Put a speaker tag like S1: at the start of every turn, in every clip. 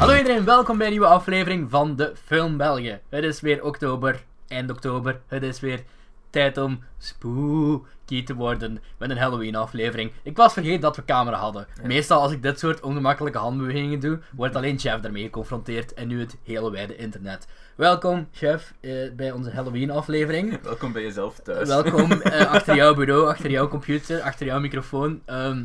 S1: Hallo iedereen, welkom bij een nieuwe aflevering van de Film België. Het is weer oktober, eind oktober. Het is weer tijd om spooky te worden met een Halloween aflevering. Ik was vergeten dat we camera hadden. Meestal als ik dit soort ongemakkelijke handbewegingen doe, wordt alleen Chef daarmee geconfronteerd en nu het hele wijde internet. Welkom Chef eh, bij onze Halloween aflevering.
S2: Welkom bij jezelf thuis.
S1: Welkom eh, achter jouw bureau, achter jouw computer, achter jouw microfoon. Ehm,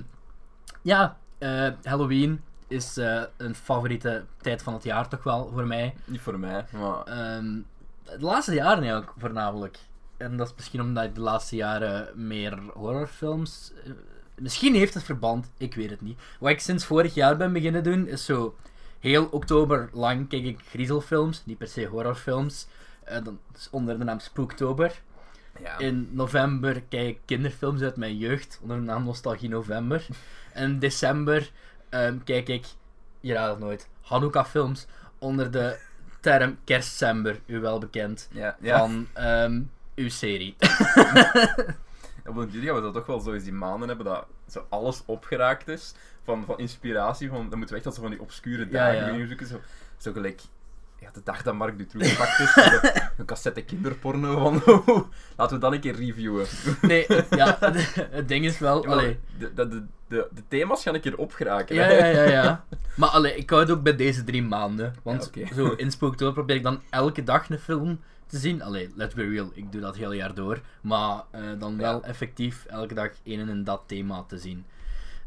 S1: ja, eh, Halloween is eh, een favoriete tijd van het jaar toch wel voor mij.
S2: Niet voor mij, maar
S1: Ehm, de laatste jaren ook voornamelijk. En dat is misschien omdat ik de laatste jaren meer horrorfilms. eh, misschien heeft het verband, ik weet het niet. Wat ik sinds vorig jaar ben beginnen doen, is zo heel oktober lang kijk ik griezelfilms, niet per se horrorfilms. Eh, is onder de naam Spooktober.
S2: ja.
S1: In november kijk ik kinderfilms uit mijn jeugd, onder de naam Nostalgie November. En in december ehm, kijk ik, je raadt het nooit, Hanukkah-films onder de term Kerstcember, u wel bekend,
S2: ja, ja.
S1: van ehm, uw serie.
S2: Op een jullie gaan we dat toch wel zo eens die maanden hebben dat zo alles opgeraakt is van, van inspiratie. Van, dan moeten we echt als zo van die obscure
S1: Ja,
S2: dagen
S1: ja.
S2: beginnen zoeken. Zo, zo gelijk ja, de dag dat Mark Dutroux gepakt is. een cassette kinderporno van laten we dan een keer reviewen.
S1: Nee, ja, het ding is wel,
S2: Ja,
S1: allee,
S2: de, de, de, de, thema's gaan een keer opgeraken.
S1: Ja, ja, ja, ja. Maar allee, ik hou het ook bij deze drie maanden. Want
S2: Ja,
S1: zo in Spooktober probeer ik dan elke dag een film te zien. Allee, let's be real, ik doe dat het hele jaar door. Maar eh, dan wel effectief elke dag een en dat thema te zien.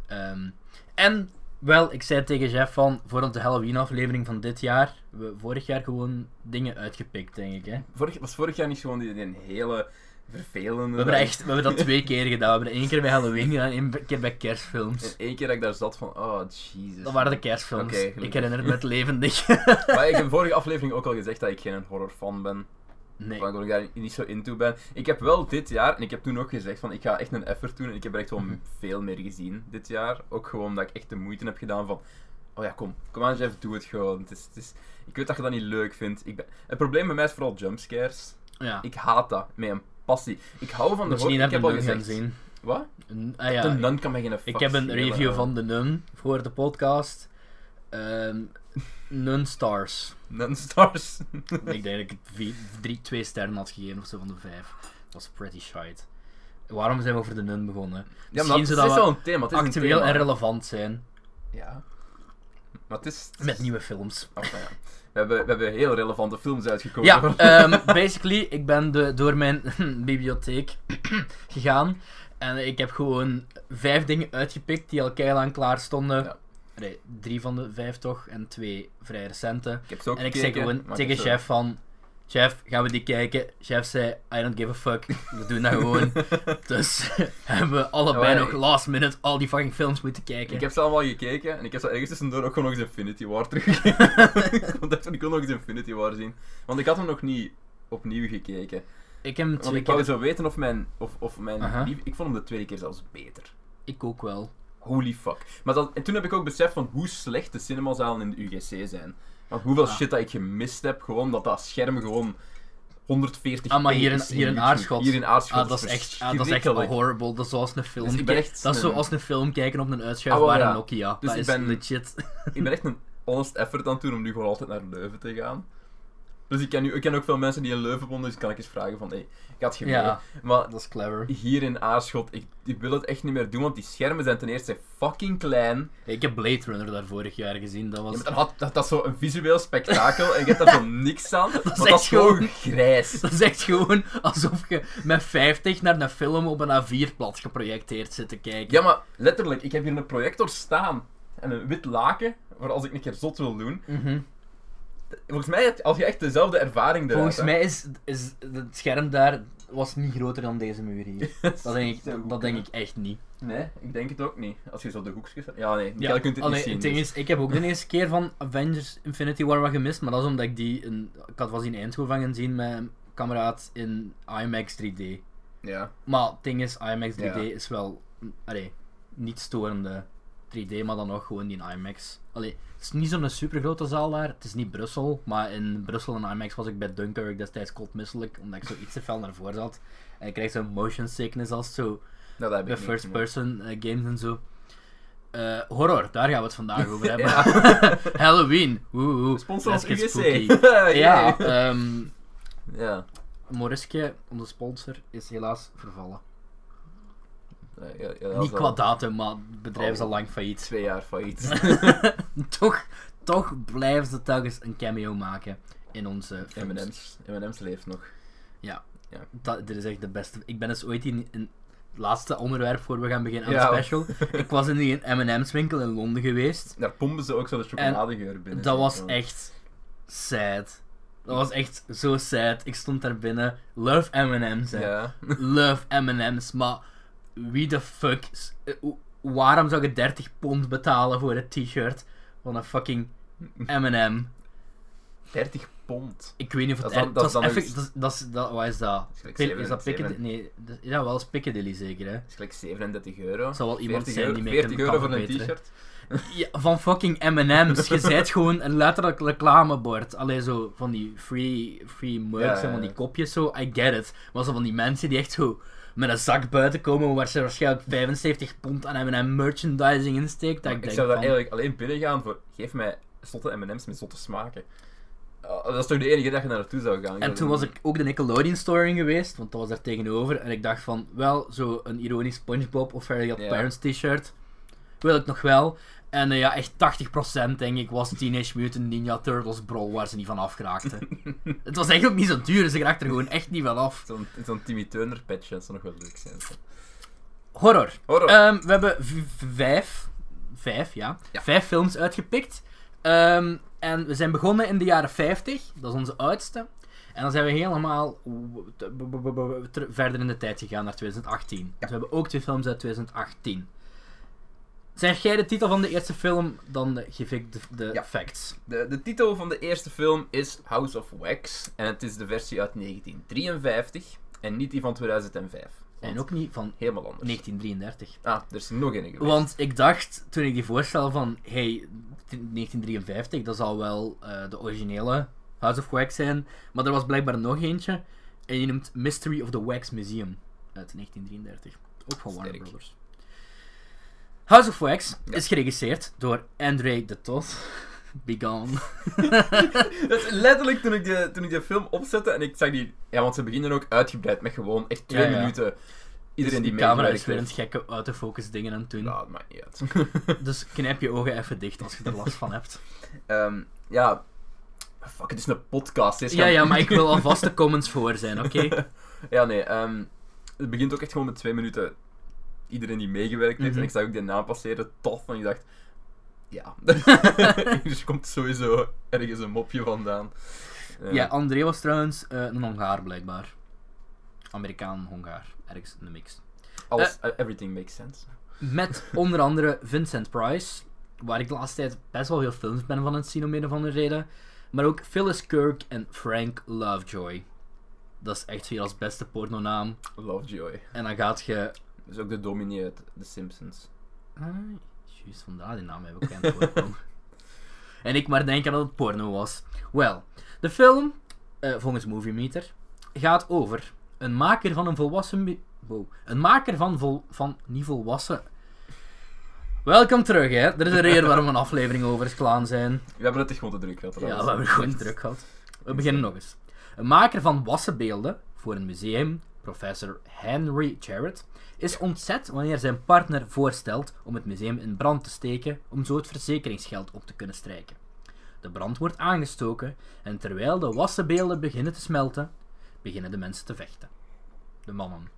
S1: Ehm, en wel, ik zei tegen Jeff van, voor onze Halloween-aflevering van dit jaar, we vorig jaar gewoon dingen uitgepikt, denk ik. Hè.
S2: Vorig, was vorig jaar niet gewoon die, die hele vervelende...
S1: We hebben, echt, we hebben dat twee keer gedaan. We hebben één keer bij Halloween gedaan, één keer bij kerstfilms.
S2: En één keer dat ik daar zat van, oh Jesus.
S1: Dat waren de kerstfilms. Ik herinner het met levendig.
S2: Maar ik heb in de vorige aflevering ook al gezegd dat ik geen horrorfan ben.
S1: Nee.
S2: Dat ik daar niet zo into ben. Ik heb wel dit jaar, en ik heb toen ook gezegd van ik ga echt een effort doen. En ik heb er echt wel
S1: Mhm.
S2: veel meer gezien dit jaar. Ook gewoon dat ik echt de moeite heb gedaan van. Oh ja, kom, kom aan Jeff, doe het gewoon. Het is, het is, ik weet dat je dat niet leuk vindt. Ik ben, het probleem bij mij is vooral jumpscares.
S1: Ja.
S2: Ik haat dat met een passie. Ik hou van de horror. Ik
S1: de
S2: heb al
S1: Nun gaan
S2: gezegd.
S1: zien.
S2: Wat?
S1: Een- ah ja,
S2: de nun kan mij geen
S1: ik heb een review van de Nun voor de podcast. Ehm Nun Stars.
S2: Nun Stars.
S1: ik denk dat ik vier, drie, twee sterren had gegeven of zo van de vijf. Dat was pretty shite. Waarom zijn we over de Nun begonnen?
S2: ja,
S1: Misschien
S2: maar het
S1: zodat
S2: is
S1: we
S2: wel een thema. Het is een
S1: Actueel
S2: thema.
S1: en relevant zijn
S2: Ja. Maar het is...
S1: met nieuwe films.
S2: Oh, ja. we, hebben, we hebben heel relevante films uitgekozen.
S1: Ja, ehm, basically, ik ben de, door mijn bibliotheek gegaan. En ik heb gewoon vijf dingen uitgepikt die al lang klaar stonden.
S2: Ja.
S1: Drie van de vijf toch, en twee vrij recente.
S2: Ik heb ze ook
S1: En ik
S2: gekeken,
S1: gewoon
S2: maar
S1: tegen
S2: ik heb ze-
S1: chef van... Chef, gaan we die kijken? Chef zei, I don't give a fuck. We doen dat gewoon. dus hebben we allebei
S2: Ja,
S1: nog
S2: ik-
S1: last minute al die fucking films moeten kijken.
S2: Ik heb ze allemaal gekeken en ik heb ze ergens tussendoor ook gewoon nog eens Infinity War teruggekeken. Want ik dacht, ik wil nog eens Infinity War zien. Want ik had hem nog niet opnieuw gekeken.
S1: Ik heb hem
S2: Want
S1: twee
S2: ik wou
S1: keer...
S2: zo weten of mijn... Of, of mijn
S1: Aha.
S2: lief- ik vond hem de tweede keer zelfs beter.
S1: Ik ook wel.
S2: Holy fuck. Maar dat, en toen heb ik ook beseft van hoe slecht de cinemazalen in de UGC zijn. Want hoeveel
S1: Ah.
S2: shit dat ik gemist heb, gewoon dat dat scherm gewoon 140
S1: Ah, maar hier in, hier in. Aarschot.
S2: Hier in Aarschot
S1: Ah, dat is echt, ah, dat is echt horrible. Dat is zoals een film.
S2: Dus echt
S1: dat is
S2: een-
S1: zoals een film kijken op een
S2: Ah,
S1: uitschuifbare
S2: ja.
S1: Nokia.
S2: Dus
S1: dat
S2: ik
S1: is
S2: ben-
S1: legit.
S2: Ik ben echt een honest effort aan het doen om nu gewoon altijd naar Leuven te gaan. Dus ik ken, nu, ik ken ook veel mensen die in Leuven wonen, dus kan ik eens vragen van, hé, ik had je mee?
S1: Ja.
S2: Maar
S1: Dat is clever.
S2: hier in Aarschot, ik, ik wil het echt niet meer doen, want die schermen zijn ten eerste fucking klein.
S1: Ik heb Blade Runner daar vorig jaar gezien. Dat was...
S2: Ja, had, dat, dat is zo een visueel spektakel en je hebt daar zo niks aan, want dat
S1: echt
S2: is gewoon
S1: gewoon-
S2: grijs.
S1: Dat is echt gewoon alsof je met 50 naar een film op een A4-blad geprojecteerd zit te kijken.
S2: Ja, maar letterlijk, ik heb hier een projector staan en een wit laken, waar als ik een keer zot wil doen.
S1: Mhm.
S2: Volgens mij, als je echt dezelfde ervaring eruit
S1: Volgens mij is, is het scherm daar was niet groter dan deze muur hier. Dat denk ik, dat denk ik echt niet.
S2: Nee, ik denk het ook niet. Als je zo de hoekjes... Ja, nee,
S1: Ja,
S2: je kunt het
S1: allee,
S2: niet zien.
S1: het ding
S2: dus-
S1: is, ik heb ook de eerste keer van Avengers Infinity War wat gemist, maar dat is omdat ik die in, ik had was in Eindhoven gaan zien met een kameraad in IMAX 3D.
S2: Ja.
S1: Maar het ding is, IMAX 3D
S2: Ja.
S1: is wel, allee, niet storende 3D, maar dan nog gewoon die in IMAX. Allee, het is niet zo'n super grote zaal daar, het is niet Brussel, maar in Brussel en IMAX was ik bij Dunkirk destijds misselijk, omdat ik zo iets te fel naar voren zat. En ik krijg zo'n motion sickness als zo
S2: Nou, dat heb ik
S1: bij
S2: niet,
S1: first
S2: maar-
S1: person eh, games en zo. Eh, horror, daar gaan we het vandaag over hebben. Halloween.
S2: Sponsor
S1: get
S2: UGC. ja.
S1: Ehm
S2: ja.
S1: Moriske, onze sponsor, is helaas vervallen.
S2: Ja, ja, ja, dat
S1: Niet qua datum, maar het bedrijf is
S2: Oh.
S1: al lang failliet.
S2: Twee jaar failliet.
S1: toch, toch blijven ze telkens een cameo maken in onze films.
S2: M&M's. M&M's leeft nog.
S1: Dat, dit is echt de beste. Ik ben dus ooit in, in het laatste onderwerp voor we gaan beginnen aan
S2: Ja.
S1: de special. Ik was in die M&M's winkel in Londen geweest.
S2: Daar pompen ze ook zo de chocoladegeur binnen.
S1: Dat was echt sad. Dat was echt zo sad. Ik stond daar binnen. Love M&M's, hè.
S2: Ja.
S1: Love M&M's, maar wie de fuck... eh, Waarom zou je 30 pond betalen voor een t-shirt van een fucking M&M?
S2: 30 pond.
S1: Ik weet niet of het...
S2: Dat dat is
S1: dat dat dat Wat is dat?
S2: is
S1: dat
S2: 7,
S1: Piccadilly? Nee, dat- ja, wel is Piccadilly zeker, hè?
S2: Is gelijk 37 euro.
S1: Zal wel iemand
S2: 40
S1: zijn die mij
S2: 40
S1: kan
S2: euro voor een t-shirt.
S1: Ja, van fucking M&M's. Je zijt gewoon een letterlijk reclamebord. Alleen zo van die free, free merch
S2: Ja,
S1: en van die kopjes zo. I get it. Maar zo van die mensen die echt zo met een zak buiten komen waar ze waarschijnlijk 75 pond aan M&M merchandising insteekt. Dat ik
S2: ik zou daar
S1: van,
S2: eigenlijk alleen binnen gaan voor... Geef mij zotte M&M's met zotte smaken. Uh, dat is toch de enige dat je naar naartoe zou gaan.
S1: En toen was ik ook de Nickelodeon Store in geweest, want dat was daar tegenover. En ik dacht van, wel, zo een ironisch SpongeBob of Fairly
S2: Ja.
S1: Parents t-shirt. Wil ik nog wel. En eh, ja, echt 80% denk ik was Teenage Mutant Ninja Turtles Brawl waar ze niet van afgeraakten. het was echt ook niet zo duur, ze raakten er gewoon echt niet van af.
S2: Zo'n zo'n Timmy Turner patch, dat zou nog wel leuk zijn.
S1: Horror.
S2: Horror.
S1: Ehm, we hebben vijf, vijf, ja,
S2: Ja.
S1: vijf films uitgepikt. Ehm, en we zijn begonnen in de jaren 50, dat is onze oudste. En dan zijn we helemaal verder in de tijd gegaan naar 2018. Dus we hebben ook twee films uit 2018. Zeg jij de titel van de eerste film, dan geef ik de, de
S2: Ja.
S1: facts.
S2: De, de titel van de eerste film is House of Wax. En het is de versie uit 1953. En niet die van 2005.
S1: En ook niet van
S2: Helemaal anders.
S1: 1933.
S2: Ah, er is nog een geweest.
S1: Want ik dacht, toen ik die voorstel van, hey, 1953, dat zal wel eh, de originele House of Wax zijn. Maar er was blijkbaar nog eentje. En die noemt Mystery of the Wax Museum uit 1933. Ook van Warner. Brothers. House of Wax
S2: Ja.
S1: is geregisseerd door André de Toth. Be gone.
S2: Dat is letterlijk toen ik, de, toen ik de film opzette en ik zag die... Ja, want ze beginnen ook uitgebreid met gewoon echt twee
S1: Ja, ja.
S2: minuten. Iedereen
S1: Dus
S2: die
S1: die camera is weer een gekke autofocus dingen aan het doen.
S2: Dat maakt niet uit.
S1: Dus knijp je ogen even dicht als je er last van hebt.
S2: Ehm, ja... Fuck, het is een podcast.
S1: Ja, ja, maar ik wil alvast de comments voor zijn, oké?
S2: Ja, nee. ehm, het begint ook echt gewoon met twee minuten iedereen die meegewerkt heeft.
S1: Mhm.
S2: En ik zag ook die naam passeren, tof. En ik dacht, ja. dus er komt sowieso ergens een mopje vandaan.
S1: Ja, André was trouwens eh, een Hongaar blijkbaar. Amerikaan-Hongaar, ergens in de mix.
S2: alles, eh, everything makes sense.
S1: Met onder andere Vincent Price, waar ik de laatste tijd best wel veel films ben van het zien om een of andere reden. Maar ook Phyllis Kirk en Frank Lovejoy. Dat is echt weer als beste pornonaam.
S2: Lovejoy.
S1: En dan gaat je...
S2: Dat is ook de dominee uit The Simpsons.
S1: Ah, juist, vandaar die naam heb ik het voorkomen. En ik maar denken dat het porno was. Wel, de film, eh, volgens Movie Meter, gaat over een maker van een volwassen... Wow. Een maker van, vol, van niet volwassen... Welkom terug, hè. Er is een reden waarom we een aflevering over is klaar zijn.
S2: We hebben het echt gewoon te druk gehad.
S1: Ja, we hebben gewoon druk gehad. We beginnen nog eens. Een maker van wassenbeelden voor een museum, professor Henry Jarrett, is ontzet wanneer zijn partner voorstelt om het museum in brand te steken om zo het verzekeringsgeld op te kunnen strijken. De brand wordt aangestoken en terwijl de wassenbeelden beginnen te smelten, beginnen de mensen te vechten. De mannen.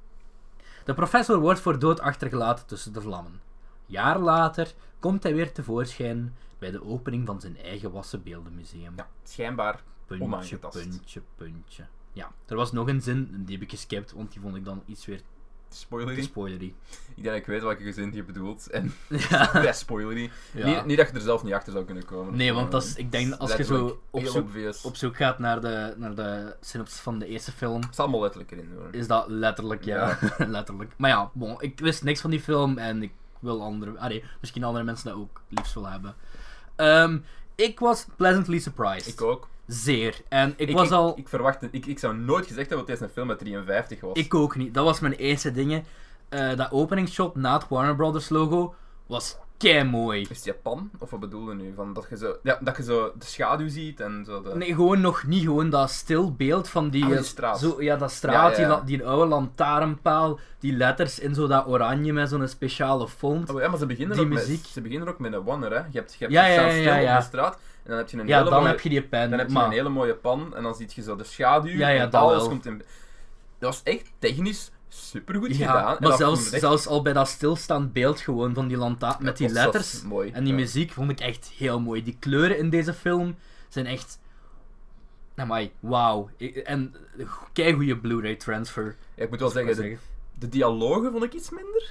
S1: De professor wordt voor dood achtergelaten tussen de vlammen. Jaren later komt hij weer tevoorschijn bij de opening van zijn eigen wassenbeeldenmuseum.
S2: Ja, schijnbaar.
S1: Puntje, puntje, puntje. Ja, er was nog een zin, die heb ik geskipt, want die vond ik dan iets weer te
S2: Spoilery.
S1: spoilery.
S2: Ik denk dat ik weet welke gezin je bedoelt. En
S1: Ja.
S2: best spoilery.
S1: ja.
S2: Niet, niet dat je er zelf niet achter zou kunnen komen.
S1: Nee, want dat is, ik denk als je zo op zoek,
S2: obvious.
S1: op zoek gaat naar de, naar de synopsis van de eerste film,
S2: Het staat allemaal letterlijk erin hoor.
S1: is dat letterlijk, ja. letterlijk. Maar ja, bon, ik wist niks van die film en ik wil andere, misschien andere mensen dat ook liefst willen hebben. Ehm, ik was pleasantly surprised.
S2: Ik ook.
S1: Zeer. En ik, was al...
S2: Ik, verwachtte, ik, ik zou nooit gezegd hebben dat deze een film met 53 was.
S1: Ik ook niet. Dat was mijn eerste dingen. Eh, dat openingsshot na het Warner Brothers logo was kei mooi.
S2: Is het Japan? Of wat bedoel je nu? Van dat, je zo, ja, dat je zo de schaduw ziet en zo de...
S1: Nee, gewoon nog niet gewoon dat stil beeld van die,
S2: Ah, die
S1: eh,
S2: straat.
S1: Zo, ja, dat straat,
S2: Ja, ja,
S1: Die, die oude lantaarnpaal, die letters in zo dat oranje met zo'n speciale font.
S2: Oh, ja, maar ze beginnen,
S1: Die
S2: ook
S1: muziek.
S2: Met, ze beginnen ook met een wanner, hè. Je hebt, je hebt
S1: Ja,
S2: stil op de straat en dan heb je een
S1: ja,
S2: hele
S1: dan
S2: mooie...
S1: heb je die pen.
S2: Dan heb je
S1: maar,
S2: een hele mooie pan en dan zie je zo de schaduw
S1: Ja, ja,
S2: en
S1: dat
S2: alles
S1: wel.
S2: komt in... Dat was echt technisch supergoed
S1: ja,
S2: gedaan.
S1: maar zelfs,
S2: echt-
S1: zelfs al bij dat stilstaand beeld gewoon van die lantaarn met die letters
S2: mooi.
S1: en die muziek vond ik echt heel mooi. Die kleuren in deze film zijn echt... Amai, wauw. En kei goede Blu-ray transfer.
S2: Ik moet wel zeggen, de, de dialogen vond ik iets minder.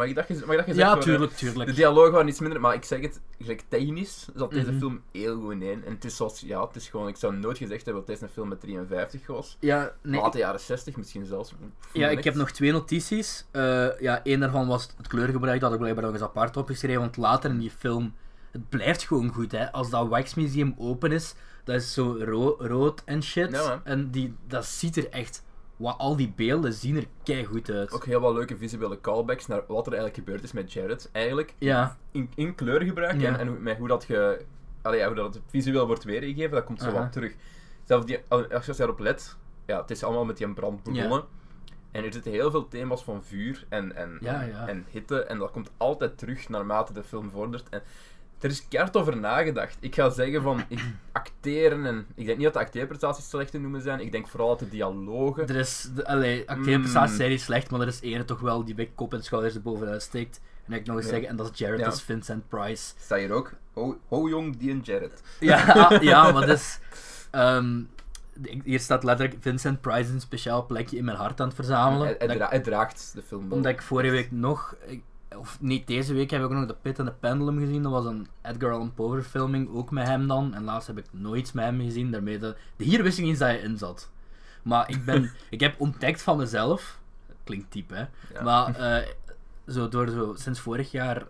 S2: Mag ik dat, mag ik dat gezegd
S1: Ja,
S2: worden?
S1: tuurlijk,
S2: De
S1: tuurlijk.
S2: dialogen waren iets minder, maar ik zeg het, gelijk technisch zat deze
S1: Mhm.
S2: film heel goed in. En het is zoals, ja, het is gewoon, ik zou nooit gezegd hebben dat deze een film met 53 was.
S1: Ja, nee,
S2: Late jaren 60 misschien zelfs.
S1: Ja, ik heb nog twee notities. Eh, ja, één daarvan was het kleurgebruik, dat had ik blijkbaar nog eens apart opgeschreven, want later in die film, het blijft gewoon goed, hè. Als dat Wax Museum open is, dat is zo ro- rood en shit.
S2: Ja,
S1: en die, dat ziet er echt, wa- al die beelden zien er keigoed uit.
S2: Ook heel wat leuke visuele callbacks naar wat er eigenlijk gebeurd is met Jared. Eigenlijk,
S1: Ja,
S2: in, in kleurgebruik
S1: Ja.
S2: en, en hoe- met hoe dat, ge, allee, hoe dat visueel wordt weergegeven, dat komt zo wat terug. Zelfs die, als je daarop let, ja, het is allemaal met die brand begonnen. En er zitten heel veel thema's van vuur en, en, en hitte. En dat komt altijd terug naarmate de film vordert. En er is keihard over nagedacht. Ik ga zeggen van ik, acteren en. Ik denk niet dat de acteerprestaties slecht te noemen zijn. Ik denk vooral dat de dialogen.
S1: er is, de, allee, acteerprestaties
S2: Mm.
S1: zijn niet slecht, maar er is één toch wel die bij kop en schouders er bovenuit steekt. En ik nog eens
S2: Ja.
S1: zeggen, en dat is Jared,
S2: Ja.
S1: dat is Vincent Price.
S2: Sta hier ook. Ho, ho jong, die en Jared.
S1: Ja, ja maar dus. ehm, hier staat letterlijk Vincent Price een speciaal plekje in mijn hart aan het verzamelen.
S2: Hij, hij
S1: ik-
S2: draagt de film
S1: omdat ik vorige week nog, ik- of niet deze week, heb ik ook nog The Pit en the Pendulum gezien. Dat was een Edgar Allan Poe verfilming, ook met hem dan. En laatst heb ik nooit met hem gezien. Daarmee de, de hier wist ik niet eens dat je in zat. Maar ik, ben, ik heb ontdekt van mezelf, klinkt diep hè,
S2: Ja.
S1: maar eh, zo door zo sinds vorig jaar,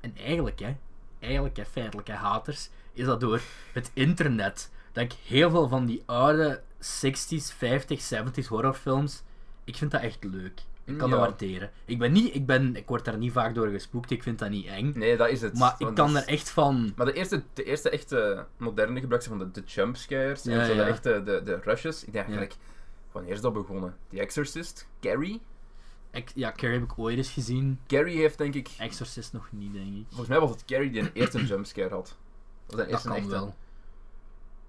S1: en eigenlijk hè, eigenlijk hè, feitelijk hè, haters, is dat door het internet dat ik heel veel van die oude 60s, 50s, 70s horrorfilms, ik vind dat echt leuk. Ik kan
S2: Ja.
S1: dat waarderen. Ik ben niet, ik ben, ik word daar niet vaak door gespoekt, ik vind dat niet eng.
S2: Nee, dat is het.
S1: Maar ik kan er
S2: is-
S1: echt van...
S2: Maar de eerste, de eerste echte moderne gebruik van de, de jumpscares
S1: Ja,
S2: en zo de echte de, de rushes. Ik denk eigenlijk, wanneer is dat begonnen? The Exorcist? Carrie?
S1: Ja, Carrie heb ik ooit eens gezien.
S2: Carrie heeft denk ik,
S1: Exorcist nog niet, denk ik.
S2: volgens mij was het Carrie die een eerste jumpscare had. Dat
S1: kan
S2: echte.
S1: wel.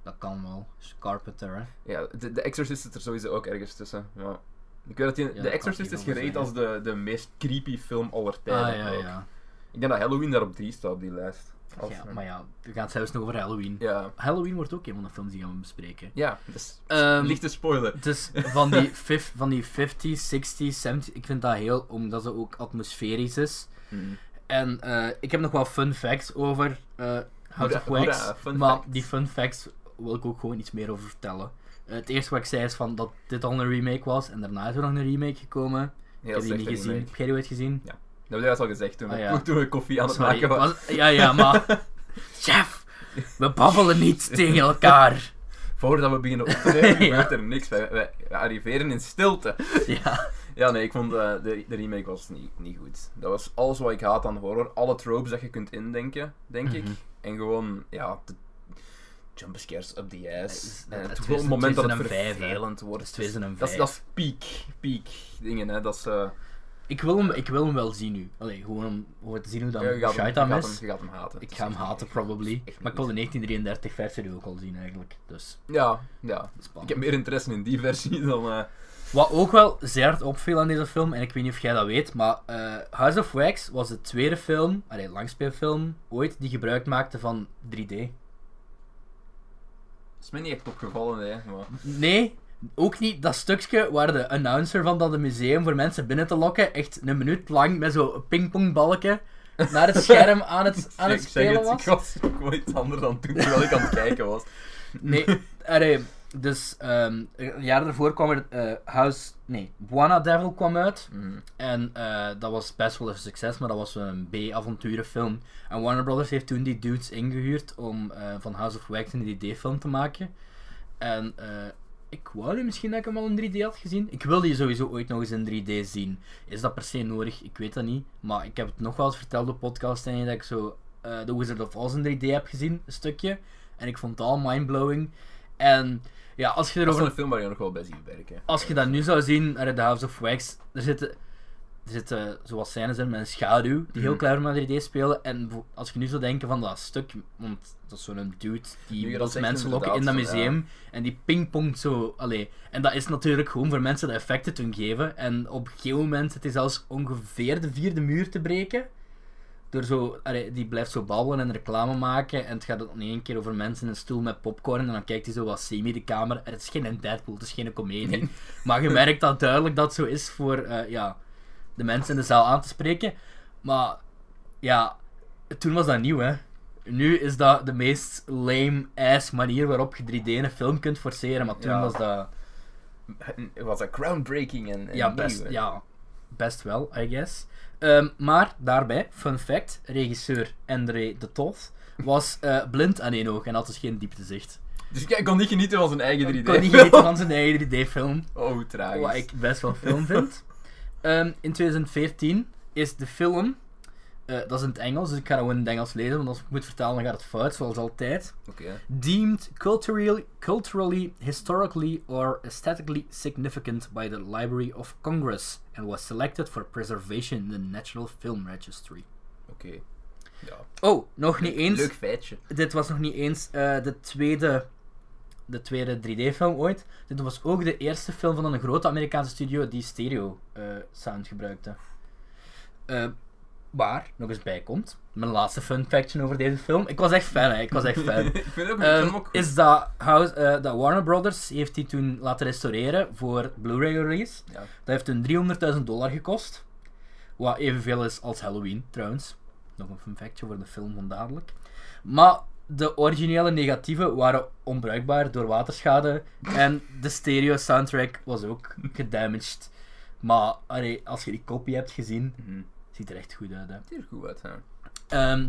S1: Dat kan wel. Is Carpenter, hè.
S2: Ja, de, de Exorcist zit er sowieso ook ergens tussen. Ja. Ik weet dat die,
S1: Ja,
S2: de
S1: dat
S2: Exorcist is gereed als de, de meest creepy film aller tijden.
S1: Ah, ja, ja.
S2: Ik denk dat Halloween daar op 3 staat op die lijst. Als-
S1: ja. Maar ja, we gaan het zelfs nog over Halloween.
S2: ja.
S1: Halloween wordt ook een van de films die gaan we bespreken.
S2: Ja, dus
S1: Ehm,
S2: lichte spoiler.
S1: Dus van die, fif, van die 50s, 60s, 70s, ik vind dat heel, omdat ze ook atmosferisch is.
S2: Mm.
S1: En eh, ik heb nog wel fun facts over eh House of Wax.
S2: hoera,
S1: maar
S2: facts.
S1: die fun facts wil ik ook gewoon iets meer over vertellen. Het eerste wat ik zei is van dat dit al een remake was en daarna is er nog een remake gekomen. ik
S2: Heel
S1: heb die niet gezien. Heb jij die ooit gezien?
S2: Dat heb jij al gezegd toen,
S1: Ah,
S2: we-
S1: ja.
S2: toen we koffie aan het
S1: Sorry,
S2: maken waren.
S1: was- ja, ja, maar... Chef, we babbelen niet tegen elkaar.
S2: Voordat we beginnen op te nemen,
S1: Ja.
S2: gebeurt er niks. Wij, wij, wij arriveren in stilte.
S1: Ja.
S2: Ja, nee, ik vond eh, de, de remake was niet, niet goed. Dat was alles wat ik haat aan horror. Alle tropes dat je kunt indenken, denk ik.
S1: Mhm.
S2: En gewoon, ja, jumpscares up the ass.
S1: is-
S2: En
S1: dat
S2: het
S1: is
S2: moment dat het
S1: 2005, hè.
S2: vervelend
S1: Dat
S2: wordt.
S1: is 2005.
S2: Dat is, dat is peak, peak dingen, hè. Dat is... eh,
S1: Ik wil, hem, ik wil hem wel zien nu. Allee, gewoon om, te zien hoe dat
S2: ja, je, gaat hem,
S1: shite
S2: je, gaat
S1: is.
S2: hem, je gaat hem haten.
S1: Ik ga hem haten, probably. Maar ik wil de
S2: goed.
S1: 1933 versie ook al zien, eigenlijk. Dus,
S2: Ja, ja. Ik heb meer interesse in die versie dan... eh,
S1: Wat ook wel zeer hard opviel aan deze film, en ik weet niet of jij dat weet, maar eh, House of Wax was de tweede film, allee, langspeelfilm, ooit, die gebruik maakte van 3D.
S2: Is mij niet echt opgevallen, hè. Maar...
S1: Nee, ook niet dat stukje waar de announcer van dat museum voor mensen binnen te lokken, echt een minuut lang met zo'n pingpongbalken naar het scherm aan het, aan het spelen was.
S2: Ik was ook wel iets anders dan toen, terwijl ik aan het kijken was.
S1: Nee, allee, dus ehm een jaar daarvoor kwam er eh, House, nee, Buana Devil kwam uit.
S2: Mhm.
S1: En eh, dat was best wel een succes, maar dat was een B-avonturenfilm. En Warner Brothers heeft toen die dudes ingehuurd om eh, van House of Wax een 3D-film te maken. En eh, ik wou nu misschien dat ik hem al in 3D had gezien. Ik wil die sowieso ooit nog eens in 3D zien. Is dat per se nodig? Ik weet dat niet. Maar ik heb het nog wel eens verteld op podcast en dat ik zo eh The Wizard of Oz in 3D heb gezien, een stukje. En ik vond het al mindblowing. En ja, als je
S2: Dat is
S1: erover
S2: een film waar je nog wel bij ziet werken.
S1: als je dat nu zou zien, The House of Wax, er zitten, er zitten zoals scènes in met een schaduw, die heel clever met 3D spelen. En als je nu zou denken van dat stuk, want dat is zo'n dude die
S2: dat
S1: mensen lokken in dat museum, en die pingpongt zo, allee. En dat is natuurlijk gewoon voor mensen de effecten te geven. En op een gegeven moment zit hij zelfs ongeveer de vierde muur te breken. Door zo, allee, die blijft zo babbelen en reclame maken. En het gaat dan in één keer over mensen in een stoel met popcorn. En dan kijkt hij zo wat semi de camera. En het is geen Deadpool, het is geen comedie. Maar je merkt dat duidelijk dat zo is voor eh, ja, de mensen in de zaal aan te spreken. Maar ja, toen was dat nieuw, hè. Nu is dat de meest lame-ass manier waarop je 3D een film kunt forceren. Maar toen
S2: Ja.
S1: was dat
S2: Was dat groundbreaking en, en
S1: ja, best, ja, best wel, I guess. Ehm, maar daarbij, fun fact, regisseur André de Toth was eh, blind aan één oog en had dus geen dieptezicht.
S2: Dus hij kon niet genieten van zijn eigen 3D.
S1: Ik kon niet genieten van zijn eigen 3D-film.
S2: Oh, tragisch.
S1: Wat ik best wel film vind. Ehm, in 2014 is de film, eh, dat is in het Engels, dus ik ga gewoon in het Engels lezen, want als ik moet vertalen dan gaat het fout, zoals altijd.
S2: Oké.
S1: Deemed culturally, culturally, historically, or aesthetically significant by the Library of Congress and was selected for preservation in the National Film Registry.
S2: Oké. Ja.
S1: Oh, nog niet eens.
S2: Leuk feitje.
S1: Dit was nog niet eens eh, de tweede, de tweede 3D-film ooit. Dit was ook de eerste film van een grote Amerikaanse studio die stereo eh, sound gebruikte. Eh, waar nog eens bij komt, mijn laatste fun factje over deze film. Ik was echt fan, hè. Ik was echt fan.
S2: ik vind
S1: Ehm,
S2: ook goed.
S1: is dat, House, eh, dat Warner Brothers heeft die toen laten restaureren voor Blu-ray release.
S2: Ja.
S1: Dat heeft hun 300.000 dollar gekost. Wat evenveel is als Halloween, trouwens. Nog een fun factje voor de film van dadelijk. Maar de originele negatieven waren onbruikbaar door waterschade. En de stereo soundtrack was ook gedamaged. Maar allee, als je die kopie hebt gezien,
S2: Mhm.
S1: Ziet er echt goed uit. Hè.
S2: Ziet er goed uit, hè.
S1: Ehm,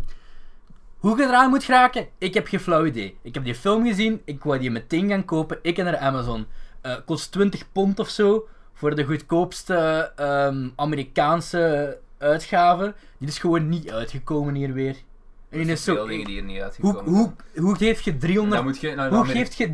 S1: hoe je eraan moet geraken, ik heb geen flauw idee. Ik heb die film gezien, ik wou die meteen gaan kopen. Ik en naar Amazon. Eh, kost 20 pond of zo voor de goedkoopste ehm, Amerikaanse uitgave. Die is gewoon niet uitgekomen hier weer. En is zo.
S2: die er niet
S1: Hoe, hoe, hoe geef je 300
S2: Dan moet je naar
S1: hoe
S2: Amerika-
S1: geeft je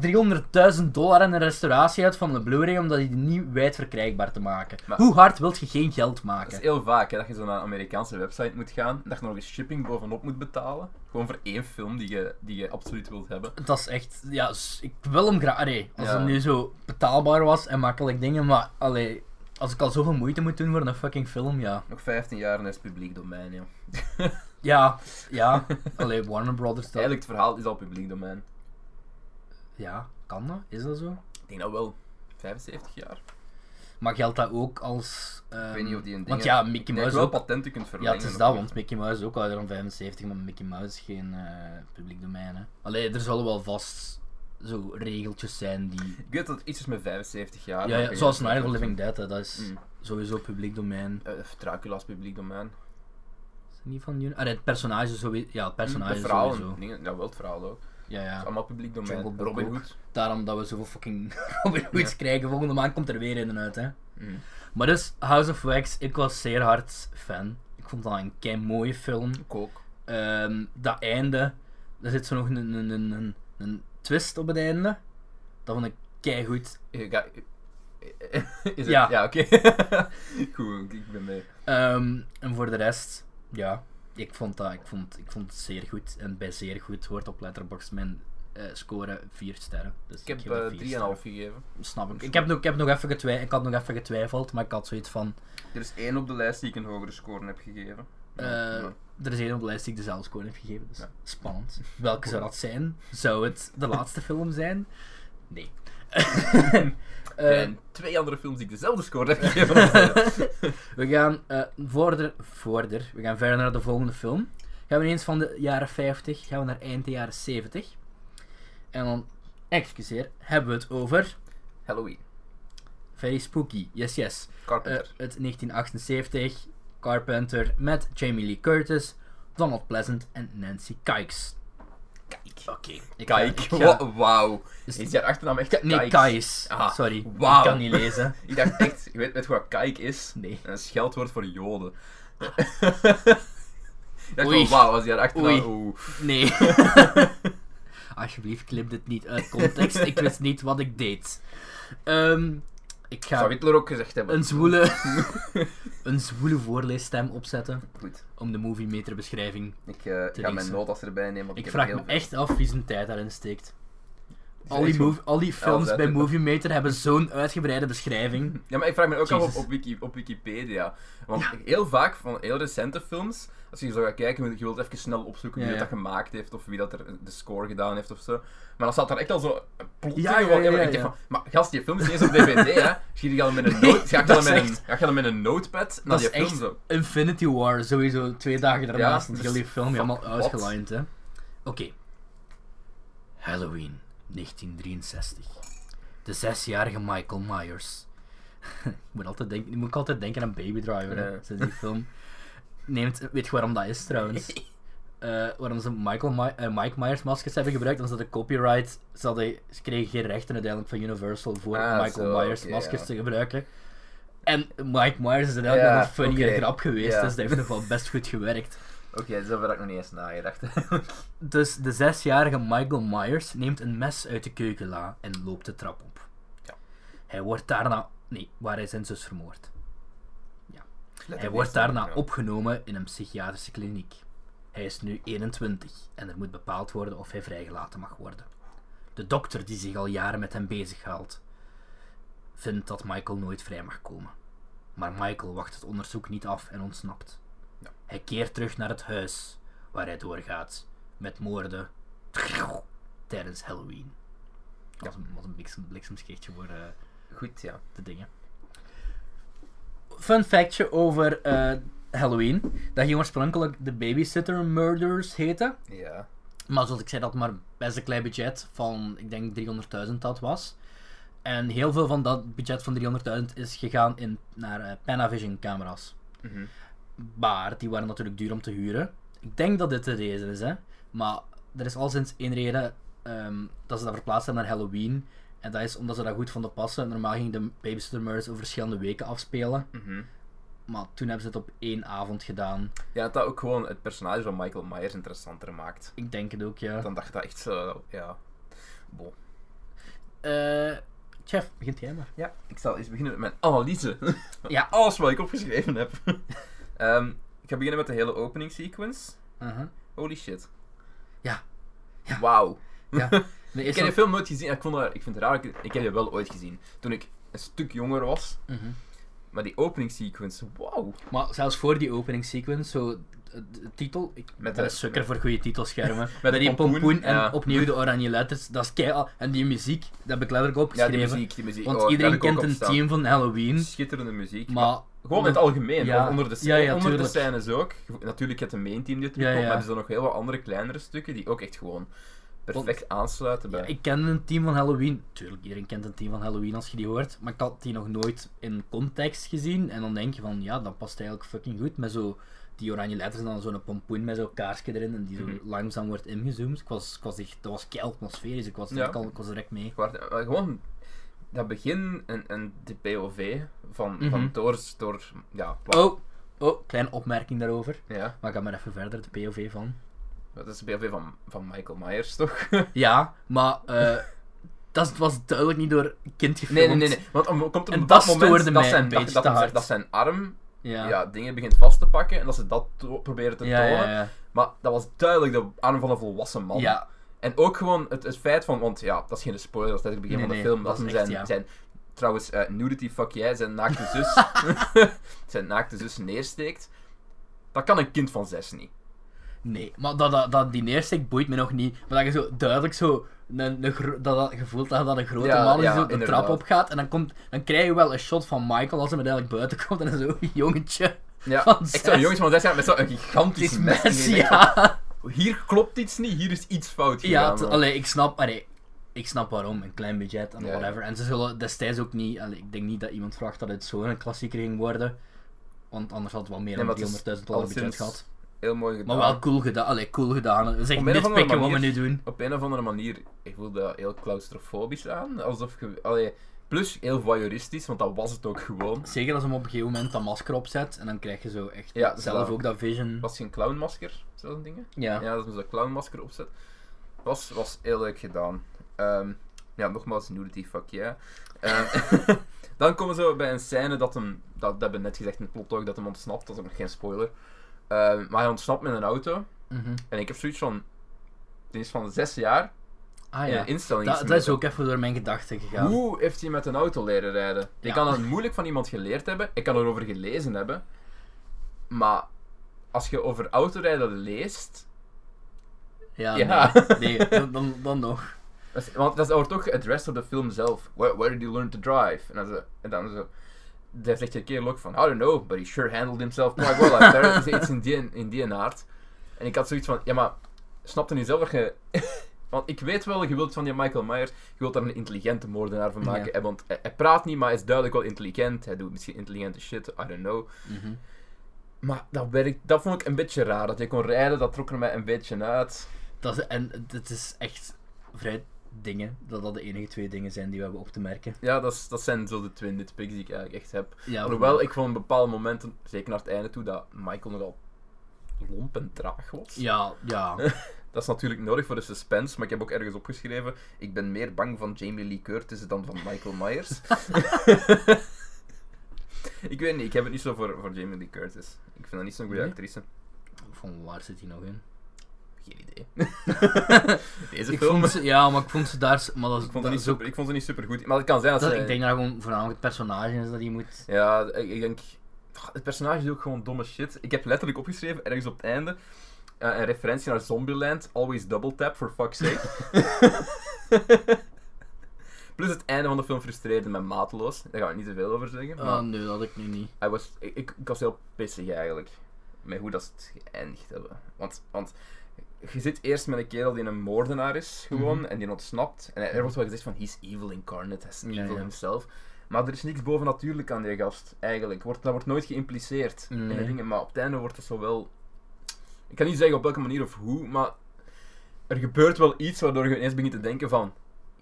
S1: 300.000 dollar aan een restauratie uit van de Blu-ray om dat die niet wijd verkrijgbaar te maken?
S2: Maar-
S1: Hoe hard wilt je geen geld
S2: Dat
S1: maken?
S2: is heel vaak, hè, dat je zo naar een Amerikaanse website moet gaan, dat je nog eens shipping bovenop moet betalen. Gewoon voor één film die je, die je absoluut wilt hebben.
S1: Dat is echt, ja, ik wil hem graag. Allee, als
S2: Ja.
S1: het nu zo betaalbaar was en makkelijk dingen, maar allee, als ik al zoveel moeite moet doen voor een fucking film, ja.
S2: Nog 15 jaar en is het publiek domein, joh.
S1: Ja, ja, allee, Warner Brothers, dat,
S2: Eigenlijk, het verhaal is al publiek domein.
S1: ja, kan dat? Is dat zo?
S2: Ik denk dat wel. 75 jaar.
S1: Maar geldt dat ook als. ehm,
S2: ik weet niet of die een ding
S1: Want ja, Mickey Mouse
S2: wel
S1: ook.
S2: patenten kunt
S1: Ja,
S2: verlengen.
S1: het is dat, want Mickey Mouse is ook ouder dan 75, maar Mickey Mouse is geen eh, publiek domein. Hè. Allee, er zullen wel vast zo regeltjes zijn die.
S2: Ik weet dat het iets is met 75 jaar.
S1: Ja, ja, zoals Night of Living Dead, hè, dat is
S2: Mm.
S1: sowieso publiek domein.
S2: Eh, Dracula's publiek domein.
S1: Niet van jullie? Ah, het personage sowieso. Ja, het personage
S2: de verhalen.
S1: sowieso.
S2: Dingen, ja, wel het verhaal ook.
S1: Ja,
S2: Het is
S1: ja.
S2: allemaal publiek domein.
S1: Jungle ook. Daarom dat we zoveel fucking Robin Hoods
S2: Ja.
S1: krijgen. Volgende maand komt er weer een uit, hè.
S2: Mm.
S1: Maar dus, House of Wax, ik was zeer hard fan. Ik vond dat een kei mooie film.
S2: Ik ook.
S1: Ehm, dat einde, daar zit zo nog een, een, een, een, een twist op het einde. Dat vond ik kei goed.
S2: Is het?
S1: Ja.
S2: Ja, oké. Goed, ik ben mee.
S1: Ehm, en voor de rest, ja, ik vond, dat, ik, vond, ik vond het zeer goed. En bij zeer goed hoort op Letterboxd mijn eh, score 4 sterren. Dus
S2: Ik heb
S1: geef dat
S2: eh, 3,5
S1: vier sterren.
S2: gegeven.
S1: Snap ik. Ik heb, nog, ik, heb nog even getwij- ik had nog even getwijfeld, maar ik had zoiets van...
S2: Er is één op de lijst die ik een hogere score heb gegeven.
S1: eh,
S2: ja.
S1: Er is één op de lijst die ik dezelfde score heb gegeven, dus
S2: Ja.
S1: spannend. Welke zou dat zijn? Zou het de laatste film zijn? Nee. Eh,
S2: en twee andere films die ik dezelfde score heb gegeven.
S1: we gaan uh, voorder, voorder, we gaan verder naar de volgende film. Gaan we eens van de jaren 50, gaan we naar eind de jaren 70. En dan, excuseer, hebben we het over
S2: Halloween.
S1: Very Spooky, yes yes. Eh,
S2: Carpenter.
S1: uit 1978, Carpenter met Jamie Lee Curtis, Donald Pleasant en Nancy Kikes. Oké.
S2: Kijk,
S1: ga-
S2: wauw.
S1: Is-
S2: Is jouw achternaam echt
S1: Nee,
S2: Kijk?
S1: Kais.
S2: Ah,
S1: Sorry, ik kan niet lezen.
S2: Ik dacht echt, je weet, je wat kijk is?
S1: Nee.
S2: Een scheldwoord voor joden. ik dacht
S1: Oei.
S2: wauw, je daar achternaam...
S1: Oei. Nee. Alsjeblieft, knip dit niet uit context. Ik wist niet wat ik deed. Ehm, ik
S2: Zou
S1: ga
S2: Hitler ook gezegd hebben.
S1: een zwoele, een zwoele voorleesstem opzetten
S2: Goed.
S1: om de movie meter beschrijving.
S2: Ik eh, ga mijn notas erbij nemen. Want
S1: Ik
S2: heb
S1: vraag
S2: heel
S1: me
S2: veel.
S1: echt af wie zijn tijd daarin steekt. Al die, al films bij. Movie Meter hebben zo'n uitgebreide beschrijving.
S2: Ja, maar ik vraag me ook af op,
S1: Jezus.
S2: op, Wiki, op Wikipedia. Want heel vaak van heel recente films, als je zo gaat kijken, je wilt even snel opzoeken wie
S1: Ja,
S2: dat
S1: ja.
S2: gemaakt heeft of wie dat er de score gedaan heeft of zo. Maar dan staat er echt al zo plot
S1: Ja, ja,
S2: wat-
S1: ja,
S2: ik
S1: ja,
S2: denk
S1: ja.
S2: van, maar gast, die film is niet eens op DVD, hè? Schiet je dan met een, note, ga je
S1: dat
S2: dan met
S1: is
S2: een,
S1: echt-
S2: ga dan met een notepad naar
S1: Dat
S2: die film zo?
S1: Infinity War, sowieso twee dagen daarnaast.
S2: Ja,
S1: Ja,
S2: dus
S1: die film helemaal
S2: wat?
S1: uitgelined, hè. Oké. Halloween, 1963. De zesjarige Michael Myers. ik, moet altijd denken, ik moet altijd denken aan Baby Driver, hè,
S2: Ja.
S1: sinds die film. Neemt, weet je waarom dat is trouwens? Eh, waarom ze Michael My- eh, Mike Myers maskers hebben gebruikt, dan is dat de copyright. Ze, hadden, ze kregen geen rechten uiteindelijk van Universal voor
S2: Ah,
S1: Michael
S2: zo,
S1: Myers maskers te gebruiken. En Mike Myers is uiteindelijk nog een funnier
S2: oké,
S1: grap geweest,
S2: ja.
S1: dus dat heeft nog wel best goed gewerkt.
S2: Oké, zo heb ik nog niet eens nagedacht.
S1: Dus de zesjarige Michael Myers neemt een mes uit de keukenla en loopt de trap op.
S2: Ja.
S1: Hij wordt daarna... Nee, waar hij zijn zus vermoord. Hij
S2: Let
S1: wordt daarna
S2: ja.
S1: opgenomen in een psychiatrische kliniek. Hij is nu 21 en er moet bepaald worden of hij vrijgelaten mag worden. De dokter die zich al jaren met hem bezighoudt, vindt dat Michael nooit vrij mag komen. Maar Michael wacht het onderzoek niet af en ontsnapt. Hij keert terug naar het huis waar hij doorgaat met moorden tijdens Halloween. Dat was een, was een bliksem, bliksemschichtje voor eh,
S2: Goed, ja.
S1: de dingen. Fun factje over eh, Halloween. Dat ging oorspronkelijk de Babysitter Murders heten.
S2: Ja.
S1: Maar zoals ik zei, dat maar best een klein budget van, ik denk 300.000 dat was. En heel veel van dat budget van 300.000 is gegaan in, naar eh, Panavision camera's.
S2: Mhm.
S1: Maar die waren natuurlijk duur om te huren. Ik denk dat dit de reden is, hè. Maar er is al sinds één reden ehm, dat ze dat verplaatst hebben naar Halloween. En dat is omdat ze dat goed vonden passen. Normaal ging de Babysitter Murders over verschillende weken afspelen.
S2: Mhm.
S1: Maar toen hebben ze het op één avond gedaan.
S2: Ja, dat ook gewoon het personage van Michael Myers interessanter maakt.
S1: Ik denk het ook, ja.
S2: Dan dacht ik dat echt zo, ja. Bon.
S1: Eh chef, begint jij maar.
S2: Ja, ik zal eens beginnen met mijn analyse.
S1: Ja.
S2: Alles wat ik opgeschreven heb. Ehm, ik ga beginnen met de hele opening sequence.
S1: Uh-huh.
S2: Holy shit.
S1: Ja. Ja.
S2: Wauw.
S1: Ja. Nee,
S2: Ik heb de
S1: zo-
S2: film nooit gezien. Ik, vond dat, ik vind het raar, ik, ik heb die wel ooit gezien. Toen ik een stuk jonger was.
S1: Mhm.
S2: Maar die opening sequence, wauw.
S1: Maar zelfs voor die opening sequence, zo de, titel, ik
S2: Met de-
S1: sukker voor goede titelschermen. Met die
S2: pompoen,
S1: pompoen en
S2: ja.
S1: opnieuw de oranje letters, dat is kei... En die muziek, dat heb ik letterlijk
S2: Ja,
S1: opgeschreven.
S2: die muziek, die muziek.
S1: Want
S2: Oh,
S1: iedereen kent een team van Halloween,
S2: Schitterende muziek.
S1: maar...
S2: Gewoon in het algemeen,
S1: Ja.
S2: onder de,
S1: Ja, ja,
S2: onder de scènes ook. Natuurlijk het de main team die terugkomt, maar hebben ze nog heel wat andere kleinere stukken die ook echt gewoon perfect aansluiten bij.
S1: Ik ken een team van Halloween. Tuurlijk, iedereen kent een team van Halloween als je die hoort. Maar ik had die nog nooit in context gezien. En dan denk je van, ja, dat past eigenlijk fucking goed. Met zo die oranje letters en dan zo'n pompoen met zo'n kaarsje erin. En die zo
S2: Mhm.
S1: langzaam wordt ingezoomd. Ik was, ik was echt, dat was kei atmosferisch. Ik was, ik, al- ik was direct mee.
S2: Maar gewoon dat begin en, en de POV van,
S1: Mhm.
S2: van Doors door. Ja, wat-
S1: Oh, oh, kleine opmerking daarover.
S2: ja,
S1: Maar ik ga maar even verder, de POV van.
S2: dat is de POV van, van Michael Myers toch?
S1: Ja, maar eh, dat was duidelijk niet door kind gefilmd.
S2: nee, nee, nee, nee. Want om, komt een
S1: dat
S2: moment dat zijn, dat, zijn arm
S1: Ja.
S2: ja. dingen begint vast te pakken en dat ze dat to- proberen te tonen.
S1: ja, ja.
S2: Maar dat was duidelijk de arm van een volwassen man.
S1: Ja,
S2: En ook gewoon het, het feit van, want ja, dat is geen spoiler, dat is het begin
S1: Nee,
S2: van de
S1: nee,
S2: film,
S1: dat
S2: dat,
S1: is
S2: hem
S1: echt,
S2: zijn,
S1: ja.
S2: zijn, trouwens, eh, nudity fuck jij, zijn naakte zus, zijn naakte zus neersteekt. Dat kan een kind van zes niet.
S1: Nee, maar dat, dat, dat die neersteek boeit me nog niet. Maar dat je zo duidelijk zo een, dat, dat gevoeld dat dat een grote
S2: Ja,
S1: man is
S2: ja,
S1: die zo de
S2: inderdaad.
S1: trap op gaat. En dan, komt, dan krijg je wel een shot van Michael als hij uiteindelijk buiten komt. En dan zo'n jongetje.
S2: Ja,
S1: Van
S2: echt
S1: zes.
S2: zo'n jongens van zes jaar met zo'n gigantisch
S1: is
S2: mes.
S1: mes, ja.
S2: Hier klopt iets niet, hier is iets fout
S1: Ja,
S2: gegaan.
S1: t-
S2: man.
S1: allee, ik snap, allee, ik snap waarom. Een klein budget en
S2: Ja,
S1: whatever. En ze zullen destijds ook niet, allee, ik denk niet dat iemand vraagt dat het zo'n klassieker ging worden. Want anders had het wel meer
S2: Nee,
S1: dan
S2: is
S1: 300.000 dollar budget gehad.
S2: heel mooi gedaan.
S1: Maar wel cool gedaan. Allee, cool gedaan. Echt
S2: Op andere
S1: nitpicken wat we nu doen.
S2: Op een of andere manier, ik voelde dat heel claustrofobisch aan. Alsof je... Allee, plus heel voyeuristisch, want dat was het ook gewoon.
S1: Zeker als hem op een gegeven moment dat masker opzet. En dan krijg je zo echt
S2: Ja,
S1: zelf ook dat vision.
S2: Was geen clownmasker? Zo'n dingen?
S1: Ja.
S2: Ja, dat is een clownmasker opzet. Was, was heel leuk gedaan. Ehm, ja, nogmaals, nudity, fuck yeah. Ehm, dan komen we zo bij een scène dat hem, dat, dat hebben we net gezegd in het plot ook, dat hem ontsnapt, dat is nog geen spoiler. Ehm, maar hij ontsnapt met een auto.
S1: Mhm.
S2: En ik heb zoiets van, die is van zes jaar
S1: Ah ja.
S2: instelling
S1: Dat, dat is ook even door mijn gedachten gegaan.
S2: Hoe heeft hij met een auto leren rijden? Ik
S1: Ja.
S2: kan dat moeilijk van iemand geleerd hebben. Ik kan erover gelezen hebben. Maar als je over autorijden leest...
S1: Ja,
S2: Ja.
S1: nee, nee dan, dan, dan nog.
S2: dat is- Want dat wordt toch geaddressed op de film zelf. Where, where did he learn to drive? En dan zo... En dan zo daar zegt je een keer ook van, I don't know, but he sure handled himself quite well out there. Is iets in die, in die aard. En ik had zoiets van, ja maar, snapte niet zelf dat je... Want ik weet wel, je wilt van die Michael Myers, je wilt daar een intelligente moordenaar van maken.
S1: Ja.
S2: Want hij, hij praat niet, maar hij is duidelijk wel intelligent. Hij doet misschien intelligente shit, I don't know.
S1: Mhm.
S2: Maar dat, werkt, dat vond ik een beetje raar. Dat hij kon rijden, dat trok er mij een beetje uit.
S1: Dat is, en het is echt vrij dingen. Dat dat de enige twee dingen zijn die we hebben op te merken.
S2: Ja, dat, is, dat zijn zo de twee nitpicks die ik eigenlijk echt heb.
S1: Ja,
S2: Alhoewel, ik vond op bepaalde momenten, zeker naar het einde toe, dat Michael nogal lomp en traag was.
S1: Ja, ja.
S2: Dat is natuurlijk nodig voor de suspense, maar ik heb ook ergens opgeschreven, ik ben meer bang van Jamie Lee Curtis dan van Michael Myers. ik weet niet, ik heb het niet zo voor, voor Jamie Lee Curtis. Ik vind dat niet zo'n goede
S1: Nee?
S2: actrice.
S1: Van waar zit hij nog in?
S2: Geen idee. Deze
S1: Ik
S2: film...
S1: vond ze, ja, maar ik vond ze daar... Maar dat,
S2: ik, vond
S1: dat
S2: ze niet
S1: ook...
S2: super, ik vond ze niet super goed. Maar het kan zijn dat,
S1: Dat,
S2: ze...
S1: ik denk dat gewoon voornamelijk het personage is dat hij moet...
S2: Ja, ik, ik denk... Het personage is ook gewoon domme shit. Ik heb letterlijk opgeschreven, ergens op het einde, een referentie naar Zombieland. Always double tap, for fuck's sake. Plus het einde van de film frustreerde me mateloos. Daar ga ik niet te veel over zeggen.
S1: Ah,
S2: Maar
S1: nee, dat had ik nu niet.
S2: hij was, ik, ik, ik was heel pissig eigenlijk. Met hoe dat ze het geëindigd hebben. Want, want je zit eerst met een kerel die een moordenaar is, gewoon,
S1: Mhm.
S2: en die ontsnapt. En er wordt wel gezegd van, he's evil incarnate, he's evil
S1: ja.
S2: himself. Maar er is niks bovennatuurlijk aan die gast, eigenlijk. Wordt, dat wordt nooit geïmpliceerd in de dingen, maar op het einde wordt het zo wel... Ik kan niet zeggen op welke manier of hoe, maar er gebeurt wel iets waardoor je ineens begint te denken van,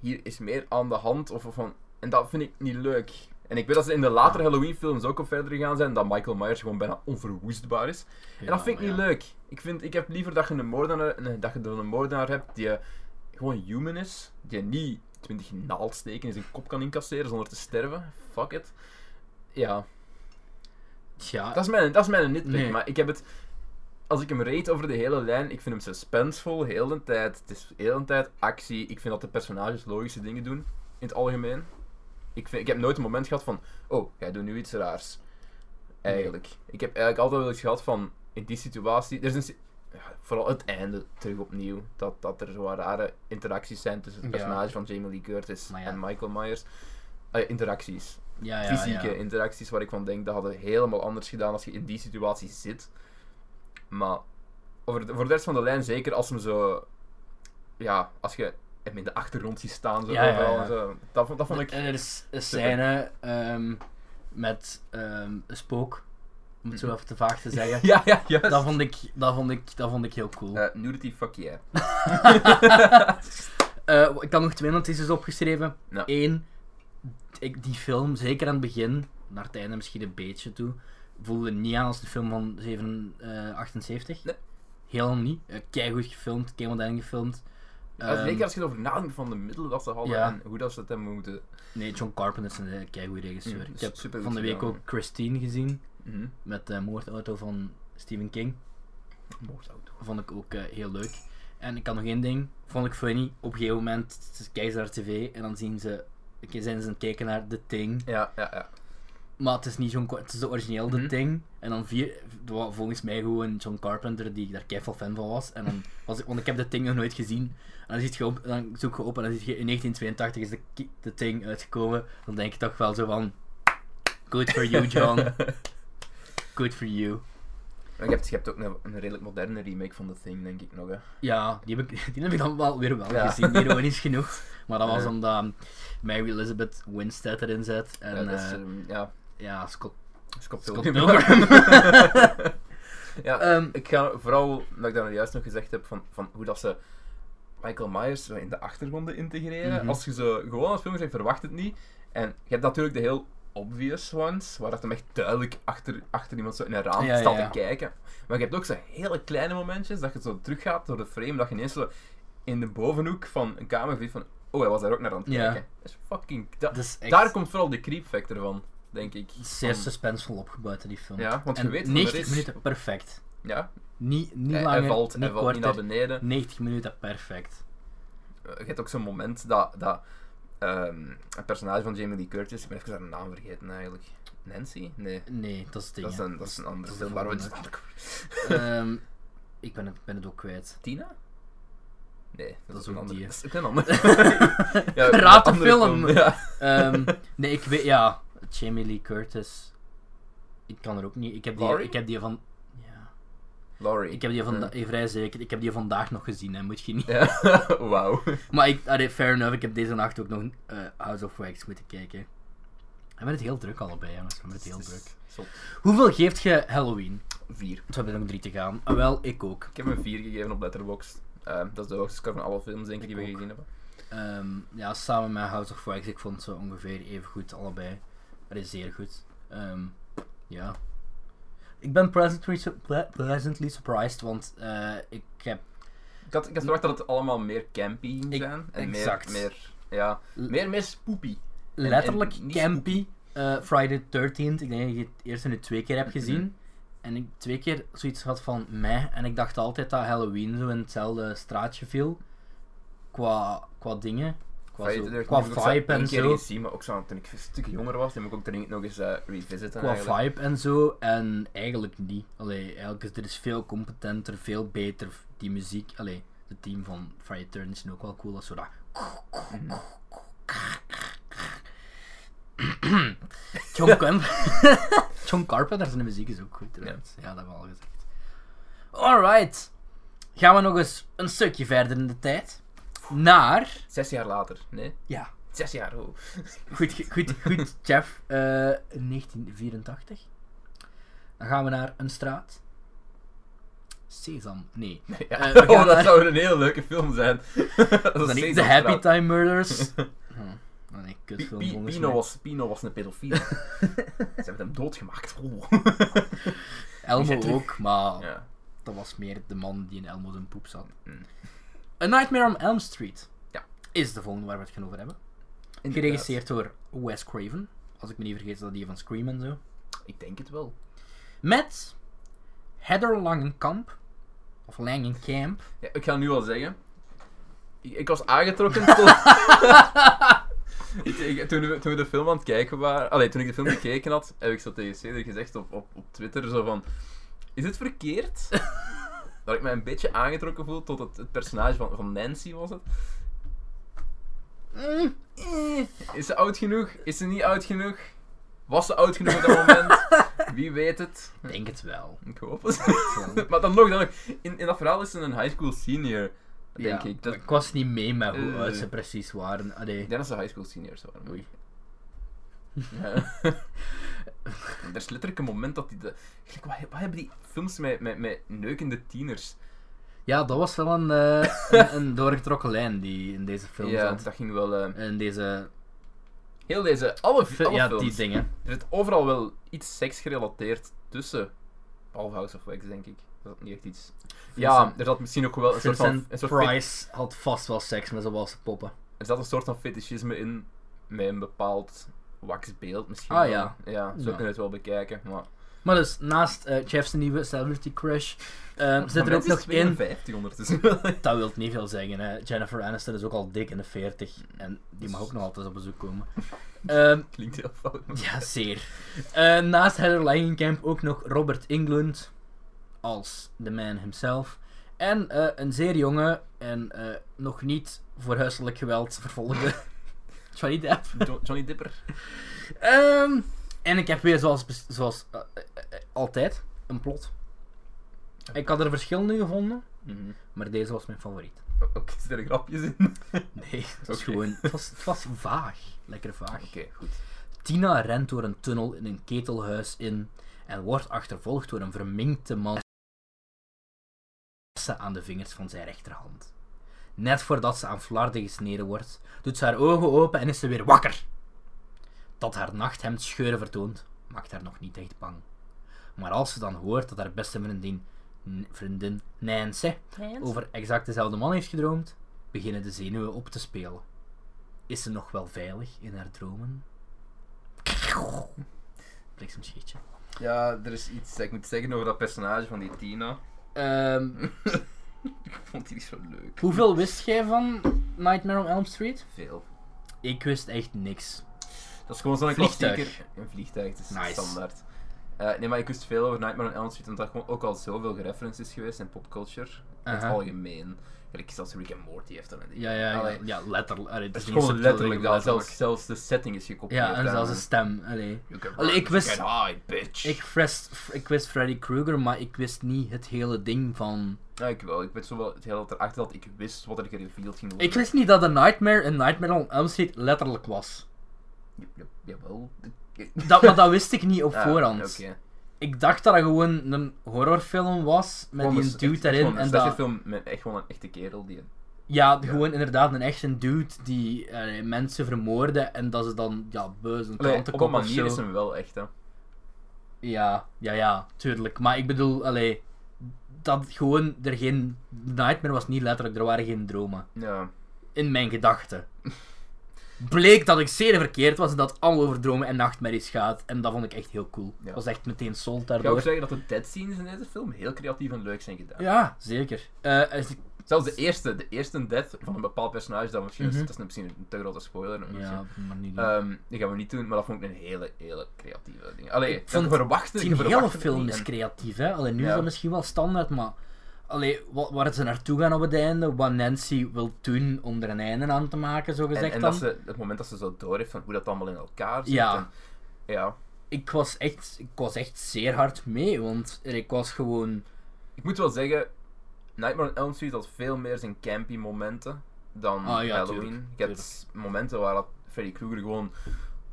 S2: hier is meer aan de hand, of, of van... En dat vind ik niet leuk. En ik weet dat ze in de latere Halloween-films ook op verder gegaan zijn, dat Michael Myers gewoon bijna onverwoestbaar is. en dat vind ik niet leuk. Ik, vind, ik heb liever dat je een moordenaar, nee, dat je een moordenaar hebt die eh, gewoon human is, die niet 20 naaldsteken in zijn kop kan incasseren zonder te sterven. Fuck it. Ja,
S1: Ja,
S2: dat is mijn, dat is mijn nitpick,
S1: Nee.
S2: maar ik heb het... Als ik hem rate over de hele lijn, ik vind hem suspensevol, heel de tijd. Het is heel de tijd actie. Ik vind dat de personages logische dingen doen, in het algemeen. Ik, vind, ik heb nooit een moment gehad van, oh, jij doet nu iets raars. Eigenlijk. Ik heb eigenlijk altijd wel iets gehad van, in die situatie... Er is een, ja, vooral het einde terug opnieuw. Dat, dat er zo rare interacties zijn tussen het
S1: Ja.
S2: personage van Jamie Lee Curtis
S1: ja.
S2: en Michael Myers. Interacties
S1: ja, ja,
S2: fysieke interacties waar ik van denk dat hadden helemaal anders gedaan als je in die situatie zit. Maar over de, voor de rest van de lijn, zeker als hem zo. Ja, als je hem in de achtergrond ziet staan, zo,
S1: Ja, ja,
S2: overal
S1: ja.
S2: en zo. Dat, vond- dat vond ik.
S1: Er is een scène ehm, met ehm, een spook, om het zo even te vaag te zeggen.
S2: Ja, ja, juist.
S1: Dat vond ik, dat vond ik, dat vond ik heel cool.
S2: Eh, nudity, fuck yeah.
S1: Eh, ik had nog twee notities opgeschreven. Eén, ik, die film, zeker aan het begin, naar het einde misschien een beetje toe, voelde niet aan als de film van 7, eh, 78.
S2: Nee.
S1: Helemaal niet. Uh, keigoed gefilmd, keimodern gefilmd.
S2: Ja,
S1: Ehm,
S2: zeker als je erover nadenkt van de middelen dat ze hadden
S1: Ja.
S2: en hoe dat ze het hebben moeten.
S1: Nee, John Carpenter is een uh, keigoed regisseur.
S2: Mm,
S1: ik heb van de week
S2: gedaan,
S1: ook Christine gezien,
S2: Mhm.
S1: met de moordauto van Stephen King.
S2: Moordauto.
S1: Vond ik ook eh, heel leuk. En ik had nog één ding, vond ik funny. Op een gegeven moment kijken ze naar tv en dan zien ze, zijn ze aan het kijken naar The Thing.
S2: Ja, ja, ja.
S1: Maar het is niet zo'n, het is de origineel The
S2: Mhm.
S1: Thing. En dan vier, volgens mij gewoon John Carpenter, die ik daar keihard fan van was. En dan was ik, want ik heb The Thing nog nooit gezien. En dan, ziet je op, dan zoek je op en dan zie je in 1982 is de, The Thing uitgekomen. Dan denk je toch wel zo van, good for you John, good for you.
S2: Je, hebt, je hebt ook een, een redelijk moderne remake van The Thing, denk ik nog. Hè.
S1: Ja, die heb ik, die heb ik dan wel weer wel
S2: Ja.
S1: gezien, ironisch genoeg. Maar dat was omdat Mary Elizabeth Winstead erin zit. En
S2: ja, dat is,
S1: eh,
S2: ehm, ja,
S1: ja, Scott,
S2: Scott
S1: Scott
S2: Pilgrim. Ja,
S1: Ehm,
S2: ik ga vooral, dat ik daar juist nog gezegd heb, van, van hoe dat ze Michael Myers zo in de achtergronden integreren.
S1: Mhm.
S2: Als je zo gewoon als film zegt, verwacht het niet. En je hebt natuurlijk de heel obvious ones, waar dat hem echt duidelijk achter, achter iemand zo in een raam
S1: Ja,
S2: staat
S1: ja.
S2: te kijken. Maar je hebt ook zo hele kleine momentjes, dat je zo teruggaat door de frame, dat je ineens zo in de bovenhoek van een kamer ziet van, oh, hij was daar ook naar aan het kijken. Dat is fucking... dat-
S1: dat is echt
S2: Daar komt vooral de creep factor van, denk ik.
S1: zeer
S2: Van-
S1: suspensevol opgebouwd in die film.
S2: Ja, want je weet van,
S1: 90
S2: er is-
S1: minuten perfect.
S2: Ja,
S1: Niet, niet
S2: hij,
S1: langer,
S2: hij valt,
S1: niet
S2: hij valt niet naar beneden.
S1: 90 minuten perfect.
S2: Eh, je hebt ook zo'n moment dat, dat ehm, het personage van Jamie Lee Curtis, ik ben even haar naam vergeten eigenlijk. Nancy? Nee,
S1: Nee, dat is het ding.
S2: dat is een, dat is een andere film.
S1: volgende.
S2: is
S1: Ehm, ik ben het, ben het ook kwijt.
S2: Tina? Nee, dat,
S1: Dat
S2: is
S1: is
S2: een
S1: ook
S2: andere. Dat is ook een andere. ja,
S1: Raad de film.
S2: Ja.
S1: Nee, ik weet, ja, Jamie Lee Curtis. Ik kan er ook niet. Ik heb die,
S2: Laurie?
S1: ik heb die van. Ja,
S2: Laurie.
S1: ik heb die van, vrij zeker. Ik heb die vandaag nog gezien, hè, moet je niet.
S2: Ja, wauw.
S1: Maar ik, allee, fair enough, ik heb deze nacht ook nog eh, House of Wax moeten kijken. We hebben het heel druk allebei, jongens. We hebben het heel druk.
S2: Zot.
S1: Hoeveel geeft je Halloween?
S2: Vier.
S1: We hebben nog drie te gaan. Ah, wel, ik ook.
S2: Ik heb een vier gegeven op Letterboxd. Ehm, dat is de hoogste score van alle films denk ik die we
S1: ook.
S2: gezien hebben.
S1: Ehm, ja, samen met House of Wax, ik vond zo ongeveer even goed, allebei. Dat is zeer goed. Ehm, ja. Ik ben pleasantly, su- ple- pleasantly surprised, want eh, ik heb...
S2: Ik had, ik had verwacht dat het allemaal meer campy ging
S1: Ik-
S2: zijn. En
S1: exact.
S2: meer, meer, ja, meer, meer spoopy. en
S1: letterlijk campy eh, Friday the 13th. Ik denk dat je het eerst nu twee keer hebt gezien.
S2: Mhm.
S1: En ik twee keer zoiets had van meh. En ik dacht altijd dat Halloween zo in hetzelfde straatje viel. Qua, qua dingen. Qua,
S2: Friday
S1: zo-
S2: the 13th
S1: qua
S2: heb ik ook zo
S1: vibe en
S2: keer
S1: zo.
S2: gezien, maar ook zo toen ik een stuk jonger was, moet ik ook dringend nog eens eh, revisiten.
S1: Qua
S2: eigenlijk.
S1: vibe en zo. En eigenlijk niet. Allee, eigenlijk is er is veel competenter, veel beter. Die muziek. Allee, het team van the 13th is ook wel cool. Dat zo dat...
S2: Mhm.
S1: John, Camp John Carpenter zijn muziek is ook goed trouwens. Ja, dat hebben we al gezegd. Alright. Gaan we nog eens een stukje verder in de tijd. Naar...
S2: Zes jaar later, nee?
S1: Ja,
S2: Zes jaar, oh.
S1: goed, goed, goed, Jeff. Eh, 1984. Dan gaan we naar een straat. Sesam. Nee.
S2: Ja.
S1: Eh,
S2: oh, dat
S1: naar-
S2: zou een hele leuke film zijn. dat
S1: is. The Happy Time Murders. Hm. Nee, kutfilm volgens
S2: Pino,
S1: mij.
S2: was, Pino was een pedofiel. Ze hebben hem doodgemaakt. Oh.
S1: Elmo ook, maar
S2: Ja.
S1: dat was meer de man die in Elmo zijn poep zat.
S2: Mm.
S1: A Nightmare on Elm Street
S2: Ja.
S1: is de volgende waar we het gaan over hebben.
S2: Inderdaad.
S1: Geregisseerd door Wes Craven. Als ik me niet vergeet, is dat die van Scream en zo.
S2: Ik denk het wel.
S1: Met Heather Langenkamp. Of Langenkamp.
S2: Ja, ik ga nu al zeggen. Ik, ik was aangetrokken tot... Ik- toen, we, toen we de film aan het kijken waren... Allee, toen ik de film gekeken had, heb ik zo tegen Cedric gezegd op, op, op Twitter zo van... Is het verkeerd? dat ik mij een beetje aangetrokken voel tot het, het personage van, van Nancy, was het?
S1: Mm,
S2: Eh, Is ze oud genoeg? Is ze niet oud genoeg? Was ze oud genoeg op dat moment? Wie weet het?
S1: Ik denk het wel.
S2: Ik hoop het. maar dan nog, dan nog. In, in dat verhaal is ze een high school senior, denk
S1: Ja,
S2: ik. Dat,
S1: Ik was niet mee met hoe
S2: Eh.
S1: oud ze precies waren. Allee.
S2: ik denk dat ze high school seniors waren.
S1: Oei.
S2: Ja. er is letterlijk een moment dat die... De, gelijk, wat, wat hebben die films met, met, met neukende tieners?
S1: Ja, dat was wel een, eh, een, een doorgetrokken lijn die in deze film
S2: ja,
S1: zat.
S2: dat ging wel... eh,
S1: In deze...
S2: heel deze... Alle, alle
S1: ja,
S2: films.
S1: die dingen.
S2: Er zit overal wel iets seksgerelateerd tussen. Behalve House of Wax, denk ik. Dat is niet echt iets... Ja, er zat misschien ook wel een soort van... Een soort
S1: Price had vast wel seks met zijn wassen poppen.
S2: er zat een soort van fetischisme in. Met een bepaald waxbeeld misschien
S1: Ah,
S2: wel.
S1: ja.
S2: Ja, zo
S1: Ja.
S2: kun je het wel bekijken. Maar...
S1: Maar dus, naast eh Jeff's nieuwe celebrity crush, eh, zit er ook nog in...
S2: 52 ondertussen.
S1: Dat wil niet veel zeggen, hè. Jennifer Aniston is ook al dik in de 40. En die mag ook nog altijd op bezoek komen. Ehm,
S2: Klinkt heel fout. maar-
S1: ja, zeer. Eh, naast Heather Langenkamp ook nog Robert Englund als the man himself. En een zeer jonge en nog niet voor huiselijk geweld vervolgde Johnny Depp.
S2: Jo- Johnny Dipper.
S1: Ehm, en ik heb weer zoals, zoals eh, eh, eh, altijd een plot. Ik had er verschillende gevonden,
S2: Mhm.
S1: maar deze was mijn favoriet.
S2: Ook zitten er grapjes in?
S1: Nee, het was
S2: Oké.
S1: gewoon. Het was, het was vaag. Lekker vaag.
S2: Oké, goed.
S1: Tina rent door een tunnel in een ketelhuis in en wordt achtervolgd door een verminkte man aan de vingers van zijn rechterhand. Net voordat ze aan flarden gesneden wordt, doet ze haar ogen open en is ze weer wakker. Dat haar nachthemd scheuren vertoont, maakt haar nog niet echt bang. Maar als ze dan hoort dat haar beste vriendin, vriendin Nancy over exact dezelfde man heeft gedroomd, beginnen de zenuwen op te spelen. Is ze nog wel veilig in haar dromen? Bliksemschietje.
S2: Ja, er is iets dat ik moet zeggen over dat personage van die Tina.
S1: Ehm,
S2: Ik vond die niet zo leuk.
S1: hoeveel wist jij van Nightmare on Elm Street?
S2: Veel.
S1: Ik wist echt niks.
S2: Dat is gewoon zo'n
S1: Vliegtuig.
S2: klassieker. Een vliegtuig, het is
S1: Nice.
S2: standaard. Eh, nee, maar ik wist veel over Nightmare on Elm Street, omdat er gewoon ook al zoveel gereferences is geweest in popculture. In het algemeen. Gelijk zelfs Rick and Morty heeft een
S1: Ja, ja, ja,
S2: Allee,
S1: ja letterlijk. Allee, het
S2: Het
S1: is
S2: gewoon letterlijk dat. Zelfs, zelfs de setting is gekopieerd.
S1: Ja, en zelfs de stem. Allee. Ik wist-
S2: hide, bitch.
S1: Ik wist, ik wist Freddy Krueger, maar ik wist niet het hele ding van...
S2: Ja, ik wel. Ik weet zo wel het hele dat erachter dat ik wist wat er gereveeld ging worden.
S1: Ik wist niet dat The Nightmare een Nightmare on Elm Street letterlijk was.
S2: Ja, ja, jawel.
S1: Dat, maar dat wist ik niet op
S2: Ah,
S1: voorhand. Ik dacht dat het gewoon een horrorfilm was, met
S2: Gewoon
S1: die
S2: een-
S1: dude daarin.
S2: gewoon
S1: En
S2: Een
S1: dat,
S2: slasherfilm met echt gewoon een echte kerel die...
S1: ja,
S2: Ja.
S1: gewoon inderdaad een echte dude die eh, mensen vermoordde en dat ze dan, ja, beus een
S2: op een manier is hem wel echt, hè.
S1: Ja, ja, ja, tuurlijk. Maar ik bedoel, allee, dat gewoon er geen... Nightmare was niet letterlijk, er waren geen dromen.
S2: Ja.
S1: In mijn gedachten. Bleek dat ik zeer verkeerd was en dat het allemaal over dromen en nachtmerries gaat. En dat vond ik echt heel cool.
S2: Ja.
S1: Ik was echt meteen sold
S2: Ik ga ook
S1: daardoor.
S2: zeggen dat de dead scenes in deze film heel creatief en leuk zijn gedaan.
S1: Ja, zeker. Als ik-
S2: Zelfs de eerste, de eerste death van een bepaald personage, dat, misschien,
S1: Mhm.
S2: dat is misschien een te grote spoiler.
S1: ja, maar niet.
S2: Ehm, die gaan we niet doen, maar dat vond ik een hele, hele creatieve ding. Allee,
S1: Ik vond
S2: je verwacht
S1: die hele film is creatief, hè. Alleen nu
S2: Ja.
S1: is dat misschien wel standaard, maar... Allee, wa- waar ze naartoe gaan op het einde, wat Nancy wil doen om er een einde aan te maken, zo
S2: En,
S1: gezegd
S2: en
S1: dan.
S2: dat ze, het moment dat ze zo door heeft van hoe dat allemaal in elkaar zit.
S1: Ja.
S2: en- ja.
S1: Ik was, echt, ik was echt zeer hard mee, want ik was gewoon...
S2: Ik moet wel zeggen, Nightmare on Elm Street had veel meer zijn campy momenten dan
S1: Ah, ja,
S2: Halloween.
S1: tuurlijk,
S2: Je hebt momenten waar dat Freddy Krueger gewoon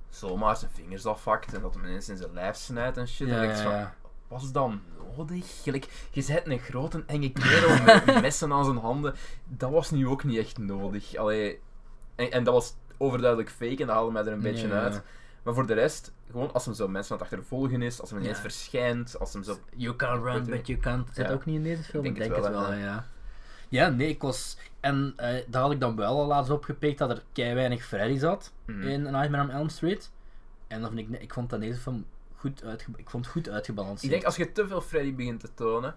S2: zomaar zijn vingers afhakt en dat hem ineens in zijn lijf snijdt en shit.
S1: Ja,
S2: en ik
S1: ja,
S2: van,
S1: ja.
S2: Was dat nodig? Gelijk, je bent een grote enge kerel met messen aan zijn handen. Dat was nu ook niet echt nodig. Allee, en, en dat was overduidelijk fake en dat haalde mij er een beetje
S1: Ja.
S2: uit. Maar voor de rest, gewoon als hem zo mensen aan het achtervolgen is, als hem ineens
S1: Ja.
S2: verschijnt, als hem zo...
S1: You can run, but you can't. Zit
S2: Ja.
S1: ook niet in deze film?
S2: Ik
S1: Ik
S2: denk het
S1: het
S2: wel,
S1: ja. Ja, nee, ik was... En eh daar had ik dan wel al laatst opgepikt dat er kei weinig Freddy zat
S2: Mhm.
S1: in Nightmare on Elm Street. En dat vind ik, ik vond dat deze film goed, uitge, ik vond het goed uitgebalanceerd.
S2: Ik denk als je te veel Freddy begint te tonen,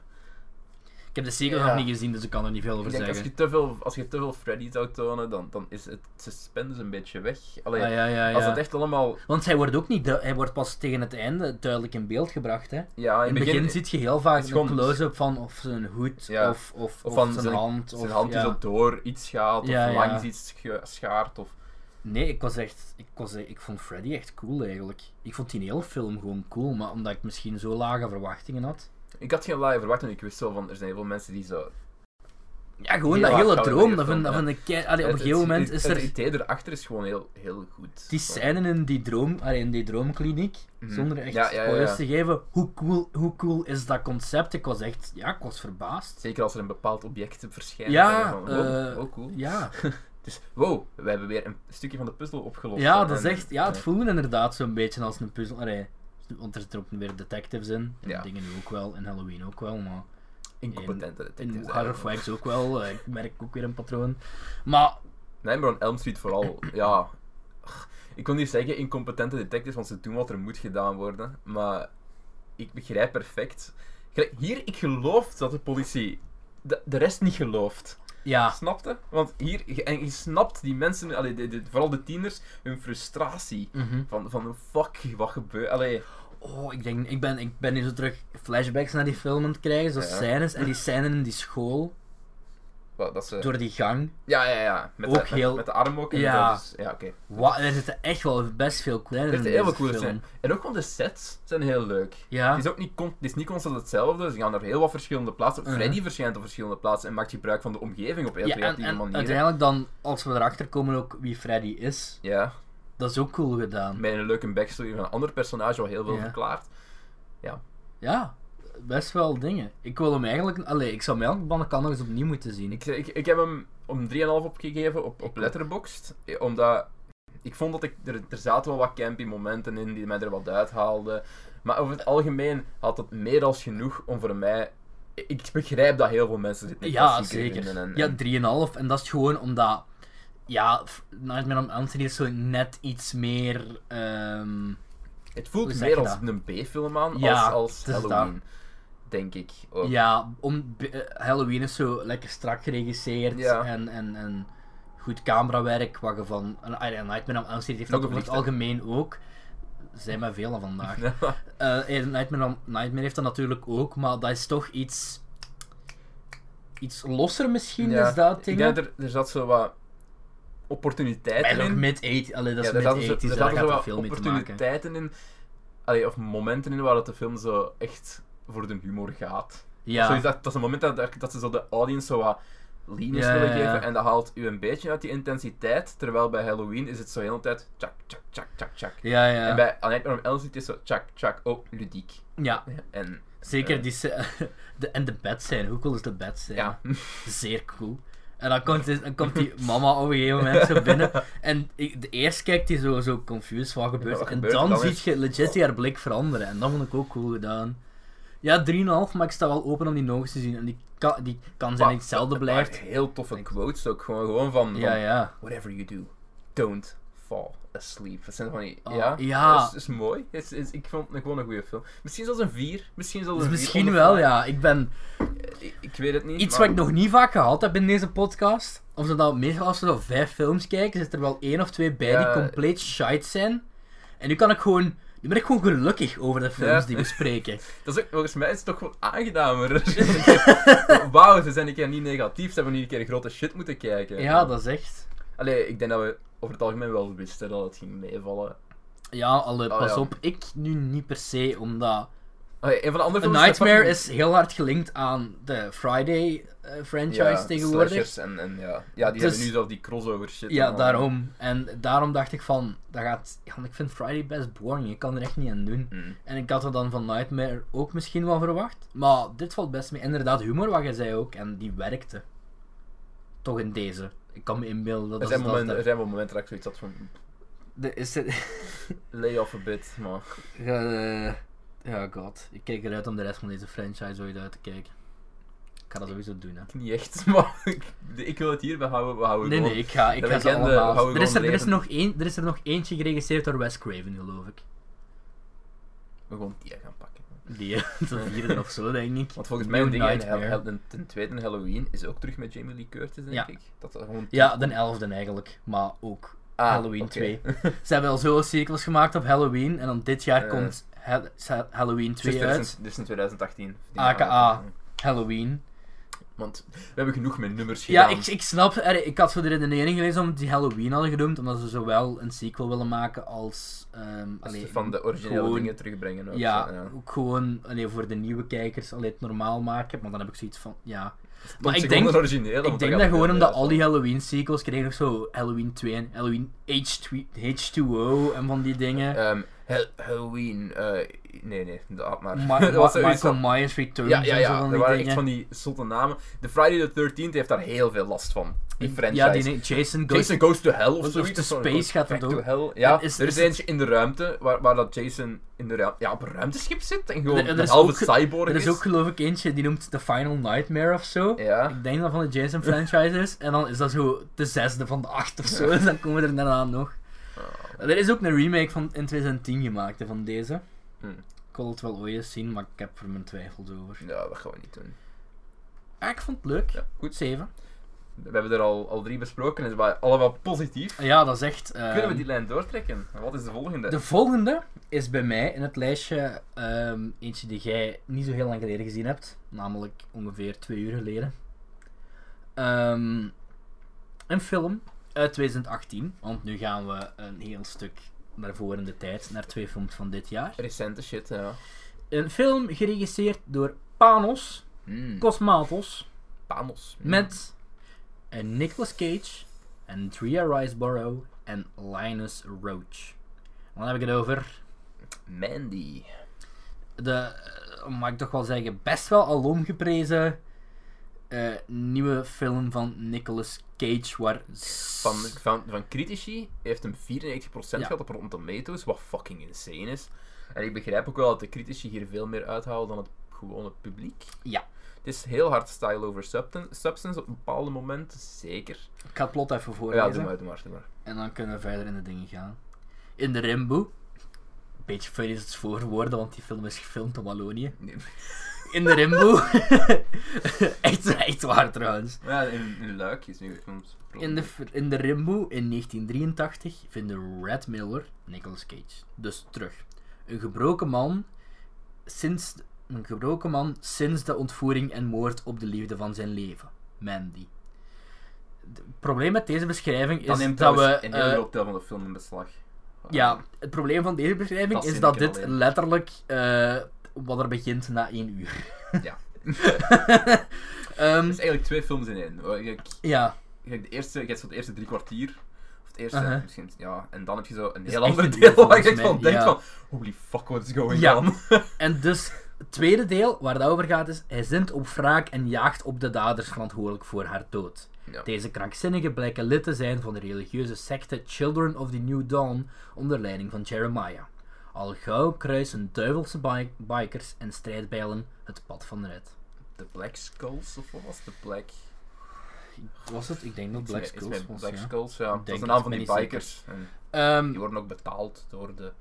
S1: Ik heb de sequel
S2: Ja.
S1: nog niet gezien, dus ik kan er niet veel over
S2: ik denk als
S1: zeggen.
S2: je te veel, als je te veel Freddy zou tonen, dan, dan is het suspense een beetje weg. Allee,
S1: Ah, ja, ja,
S2: als het echt allemaal...
S1: Want hij wordt ook niet... Hij wordt pas tegen het einde duidelijk in beeld gebracht, hè.
S2: Ja,
S1: In het begin, ziet je heel vaak
S2: is
S1: een close-up van of zijn hoed,
S2: Ja.
S1: of, of,
S2: Of
S1: of,
S2: van
S1: zijn,
S2: zijn-
S1: hand.
S2: zijn
S1: of,
S2: hand die
S1: ja.
S2: zo door iets gaat, of
S1: Ja, ja.
S2: langs iets scha- schaart, of...
S1: Nee, ik was echt. Ik, was, ik vond Freddy echt cool eigenlijk. Ik vond die hele film gewoon cool, maar omdat ik misschien zo lage verwachtingen had.
S2: Ik had geen lage verwachting, ik wist wel van, er zijn heel veel mensen die zo...
S1: Ja, gewoon
S2: Heel
S1: dat hele droom.
S2: van
S1: Dat
S2: film,
S1: vind ik. kei- allee, op een gegeven moment
S2: het-
S1: is
S2: Het
S1: er.
S2: idee erachter is gewoon heel, heel goed.
S1: Die scène in die droom, allee, in die droomkliniek,
S2: Mhm.
S1: zonder echt
S2: Ja,
S1: te geven, hoe cool, hoe cool is dat concept? Ik was echt, ja, ik was verbaasd.
S2: Zeker als er een bepaald object verschijnt.
S1: Ja,
S2: van, wow,
S1: eh,
S2: cool.
S1: Ja,
S2: Dus, wow, we hebben weer een stukje van de puzzel opgelost.
S1: ja
S2: En-
S1: dat
S2: en-
S1: echt, ja, het voelde inderdaad zo'n beetje als een puzzel. Allee, want er zitten ook weer detectives in, en
S2: Ja.
S1: dingen nu ook wel, in Halloween ook wel, maar...
S2: Incompetente
S1: In
S2: detectives.
S1: Horror
S2: eigenlijk.
S1: Flags ook wel, eh, ik merk ook weer een patroon. Maar,
S2: Nightmare on Elm Street vooral, ja... Ik wil niet zeggen incompetente detectives, want ze doen wat er moet gedaan worden. Maar ik begrijp perfect. Hier, ik geloof dat de politie de, de rest niet gelooft.
S1: Ja,
S2: Snapte? Want hier, en je snapt die mensen, allee, de, de- vooral de tieners, hun frustratie.
S1: mhm.
S2: Van, van fuck, wat gebeurt... Allee,
S1: oh, ik denk, ik ben, ik ben nu zo terug flashbacks naar die film aan het krijgen, zo
S2: Ja.
S1: scènes, en die scène in die school,
S2: dat ze...
S1: door die gang.
S2: Ja, ja, ja. Met,
S1: Ook
S2: de, met,
S1: heel-
S2: met de arm ook. En
S1: Ja.
S2: dus- ja, oké.
S1: Wa er zitten echt wel best veel coole
S2: Er
S1: in
S2: zitten heel veel coole. En ook gewoon de sets zijn heel leuk.
S1: Ja,
S2: Het is ook niet, het is niet constant hetzelfde. Ze gaan naar heel wat verschillende plaatsen.
S1: Mhm.
S2: Freddy verschijnt op verschillende plaatsen en maakt gebruik van de omgeving op heel
S1: ja en,
S2: creatieve
S1: en
S2: manieren.
S1: uiteindelijk dan, als we erachter komen ook wie Freddy is,
S2: Ja,
S1: dat is ook cool gedaan.
S2: met een leuke backstory van een ander personage wat heel veel
S1: Ja.
S2: verklaart.
S1: Ja, best wel dingen. Ik wil hem eigenlijk... Allee, ik zou de kant nog eens opnieuw moeten zien.
S2: Ik, ik, ik heb hem om 3,5 opgegeven op, op Letterboxd. eh, Omdat ik vond dat ik, er, er zaten wel wat campy momenten in die mij er wat uithaalden. Maar over het algemeen had het meer als genoeg om voor mij... Ik begrijp dat heel veel mensen dit een
S1: Ja, zeker.
S2: vinden. En,
S1: Ja,
S2: en-
S1: 3,5. En dat is gewoon omdat... Ja, Nightmare on Elm Street is zo net iets meer... ehm,
S2: het voelt meer als
S1: dat?
S2: een B-film aan
S1: Ja,
S2: als, als. Halloween. Denk ik. ook.
S1: Ja, om, eh, Halloween is zo lekker strak geregisseerd
S2: Ja.
S1: en, en, en goed camerawerk, wat je van... En, Nightmare on Elm Street heeft dat over het algemeen ook. Zijn maar veel van vandaag. Eh, eh, Nightmare, on- Nightmare heeft dat natuurlijk ook, maar dat is toch iets... Iets losser misschien,
S2: Ja,
S1: is dat
S2: Ik
S1: ding.
S2: denk dat er, er zat zo wat opportuniteiten
S1: En ook
S2: in.
S1: mid-80, allee, dat is
S2: ja, er zaten zo-
S1: mid-80s,
S2: er zaten zo wat
S1: veel mee te maken.
S2: opportuniteiten in. Allee, of momenten in waar het de film zo echt voor de humor gaat.
S1: Ja,
S2: Zo is dat, dat is een moment dat, dat ze zo de audience zo wat
S1: Ja,
S2: willen
S1: ja,
S2: geven. En dat haalt u een beetje uit die intensiteit. Terwijl bij Halloween is het zo de hele tijd tjak, tjak, tjak, tjak, tjak.
S1: ja, ja.
S2: En bij A Nightmare on Elm Street is het zo tjak, tjak, oh, ludiek.
S1: ja,
S2: En
S1: zeker
S2: eh,
S1: die... de, en de bed zijn, hoe cool is de bed zijn?
S2: ja,
S1: Zeer cool. En dan komt, dan komt die mama op een gegeven moment zo binnen. En ik- de eerst kijkt hij zo, zo confused wat gebeurt.
S2: wat
S1: en dan?
S2: Dan
S1: zie
S2: is-
S1: je legit haar blik veranderen. En dat vond ik ook cool gedaan. Ja, 3,5, maar ik sta wel open om die nog eens te zien. En die kan, die kan zijn niet hetzelfde blijft.
S2: Heel toffe quotes ook. Gewoon, gewoon van,
S1: Ja,
S2: van
S1: ja.
S2: whatever you do, don't fall asleep. Dat zijn van die,
S1: Oh,
S2: ja,
S1: ja.
S2: Dat is, is mooi. Is, is- ik vond het gewoon een goede film. Misschien zelfs een 4. Misschien zelfs
S1: Dus
S2: een vier
S1: misschien wel, ja. Ik ben
S2: Ik, ik weet het niet.
S1: iets
S2: maar-
S1: wat ik nog niet vaak gehad heb in deze podcast. Of ze dat meestal als we zo vijf films kijken, zit er wel één of twee bij
S2: Ja.
S1: die compleet shite zijn. En nu kan ik gewoon. Nu ben ik gewoon gelukkig over de films
S2: Ja.
S1: die we spreken.
S2: Dat is ook, volgens mij is het toch gewoon aangenamer. Wauw, ze zijn een keer niet negatief. Ze hebben niet een keer grote shit moeten kijken.
S1: Ja, dat is echt.
S2: Allee, ik denk dat we over het algemeen wel wisten dat het ging meevallen.
S1: Ja, alle,
S2: Oh,
S1: pas
S2: ja.
S1: op. Ik nu niet per se, omdat.
S2: Een van de andere
S1: A
S2: films...
S1: Nightmare
S2: fucking-
S1: is heel hard gelinkt aan de Friday eh, franchise
S2: ja,
S1: tegenwoordig.
S2: En, en ja, ja, die
S1: Dus-
S2: hebben nu zelf die crossover shit.
S1: Ja, daarom. En daarom dacht ik van, dat gaat... Ja, ik vind Friday best boring, ik kan er echt niet aan doen.
S2: Mm.
S1: En ik had er dan van Nightmare ook misschien wel verwacht. Maar dit valt best mee. Inderdaad, humor wat je zei ook. En die werkte. Toch in deze. Ik kan me inbeelden dat
S2: Er zijn,
S1: dat-
S2: momenten, er zijn wel momenten dat ik zoiets had van...
S1: de- is het...
S2: Lay off a bit, maar...
S1: Ja, eh, god. Ik kijk eruit om de rest van deze franchise ooit uit te kijken. Ik ga dat sowieso doen, hè.
S2: Niet echt, maar ik, ik wil het hierbij houden. We houden
S1: Nee,
S2: gewoon-
S1: nee, ik ga, ik
S2: de
S1: ga ze allemaal... Er is, er, er, is nog één, er is er nog eentje geregisseerd door Wes Craven, geloof ik.
S2: We gewoon die gaan pakken.
S1: Die, eh, de vierde of zo, denk ik.
S2: Want volgens mij de, de tweede Halloween is ook terug met Jamie Lee Curtis, denk
S1: Ja.
S2: ik. Dat gewoon
S1: Ja, de elfde eigenlijk. Maar ook
S2: Ah,
S1: Halloween
S2: oké.
S1: 2. Ze hebben al zo sequels gemaakt op Halloween. En dan dit jaar
S2: Eh.
S1: komt Halloween
S2: Dus
S1: 2
S2: dit
S1: uit.
S2: in 2018. Die
S1: AKA. Halloween.
S2: Want we hebben genoeg met nummers
S1: Ja,
S2: gedaan.
S1: ik, ik snap. er- Ik had zo de redenering gelezen om die Halloween hadden genoemd. Omdat ze zowel een sequel willen maken als. ehm
S2: Als
S1: allee,
S2: van de originele
S1: gewoon-
S2: dingen terugbrengen. Ook,
S1: Ja,
S2: zo, ja.
S1: ook gewoon allee, voor de nieuwe kijkers alleen het normaal maken. Maar dan heb ik zoiets van. Ja. Maar ik denk,
S2: een originele,
S1: ik denk dat gewoon omdat al die. Halloween sequels kregen nog zo Halloween 2 en Halloween H2, H2O en van die dingen.
S2: Ehm, Halloween, eh, nee, nee, dat maar.
S1: Ma-
S2: Dat was
S1: Michael Myers Returns
S2: Ja, ja,
S1: zo
S2: ja, er waren echt van die zotte namen. De Friday the 13th heeft daar heel veel last van. Die franchise.
S1: Ja, die Jason Goes
S2: Jason Goes to Hell of
S1: Of
S2: zoiets.
S1: to
S2: of zo,
S1: Space gaat
S2: to
S1: ook.
S2: Hell. Ja,
S1: is-
S2: er is,
S1: is
S2: eentje in de ruimte waar, waar dat Jason in de ruimte, ja, op een ruimteschip zit en gewoon een
S1: is
S2: halve cyborg
S1: Er
S2: is.
S1: is ook geloof ik eentje die noemt The Final Nightmare of zo.
S2: Ja.
S1: Ik denk dat van de Jason franchise is. En dan is dat zo de zesde van de acht of zo. Dus dan komen er daarna nog. Er is ook een remake van in 2010 gemaakt hè, van deze.
S2: Hm.
S1: Ik wil het wel ooit eens zien, maar ik heb er mijn twijfels over.
S2: Ja, dat gaan we niet doen.
S1: Ah, ik vond het leuk.
S2: Ja, goed.
S1: 7.
S2: We hebben er al, al drie besproken en het is allemaal positief.
S1: Ja, dat is echt. ehm,
S2: Kunnen we die lijn doortrekken? En Wat is de volgende?
S1: De volgende is bij mij in het lijstje ehm, eentje die jij niet zo heel lang geleden gezien hebt. Namelijk ongeveer twee uur geleden. Ehm, een film uit 2018. Want nu gaan we een heel stuk naar voren in de tijd. Naar twee films van dit jaar.
S2: Recente shit, ja.
S1: Een film geregisseerd door Panos
S2: Mm.
S1: Cosmatos.
S2: Panos. Mm.
S1: Met een Nicolas Cage, Andrea Riseborough en Linus Roach. Dan heb ik het over
S2: Mandy.
S1: de, eh, mag ik toch wel zeggen, best wel alom geprezen eh, nieuwe film van Nicolas Cage, waar...
S2: Van, van, van critici heeft hem 94%
S1: Ja.
S2: gehad op Rotten Tomatoes, wat fucking insane is. En ik begrijp ook wel dat de critici hier veel meer uithalen dan het gewone publiek.
S1: Ja.
S2: Het is heel hard style over substance, op bepaalde momenten, zeker.
S1: Ik ga het plot even
S2: Ja,
S1: voorlezen.
S2: doe maar, doe maar, doe maar.
S1: En dan kunnen we verder in de dingen gaan. In de Rimbo. Beetje funny is het voorwoorden, want die film is gefilmd op Wallonië.
S2: Nee.
S1: In de Rimbo. echt, echt waar trouwens.
S2: Ja, in, in Luik is nu.
S1: In de, in de Rimbo in 1983 vinden Red Miller, Nicolas Cage, dus terug. Een gebroken man sinds, een gebroken man sinds de ontvoering en moord op de liefde van zijn leven, Mandy. Het probleem met deze beschrijving is dat we...
S2: een groot deel van de film in beslag.
S1: ja, het probleem van deze beschrijving
S2: Dat
S1: is dat dit
S2: alleen.
S1: letterlijk eh, wat er begint na één uur.
S2: Ja. Het is eigenlijk twee films in één.
S1: ja,
S2: de eerste, je hebt zo het eerste drie kwartier. Of het eerste,
S1: Uh-huh.
S2: misschien, ja. En dan heb je zo een
S1: is
S2: heel ander deel
S1: deel,
S2: waar je van denkt van... Holy fuck, what is going
S1: Ja.
S2: on?
S1: En dus, het tweede deel, waar het over gaat, is... Hij zint op wraak en jaagt op de daders verantwoordelijk voor haar dood.
S2: Ja.
S1: Deze krankzinnigen blijken lid te zijn van de religieuze secte Children of the New Dawn onder leiding van Jeremiah. Al gauw kruisen duivelse bi- bikers en strijdbijlen het pad van Red.
S2: De Black Skulls, of wat was het? De Black...
S1: Was het? Ik denk dat Black Skulls was,
S2: Black
S1: ja.
S2: Skulls, ja. Dat is
S1: denk
S2: de naam van die bikers.
S1: Ehm,
S2: die worden ook betaald door de...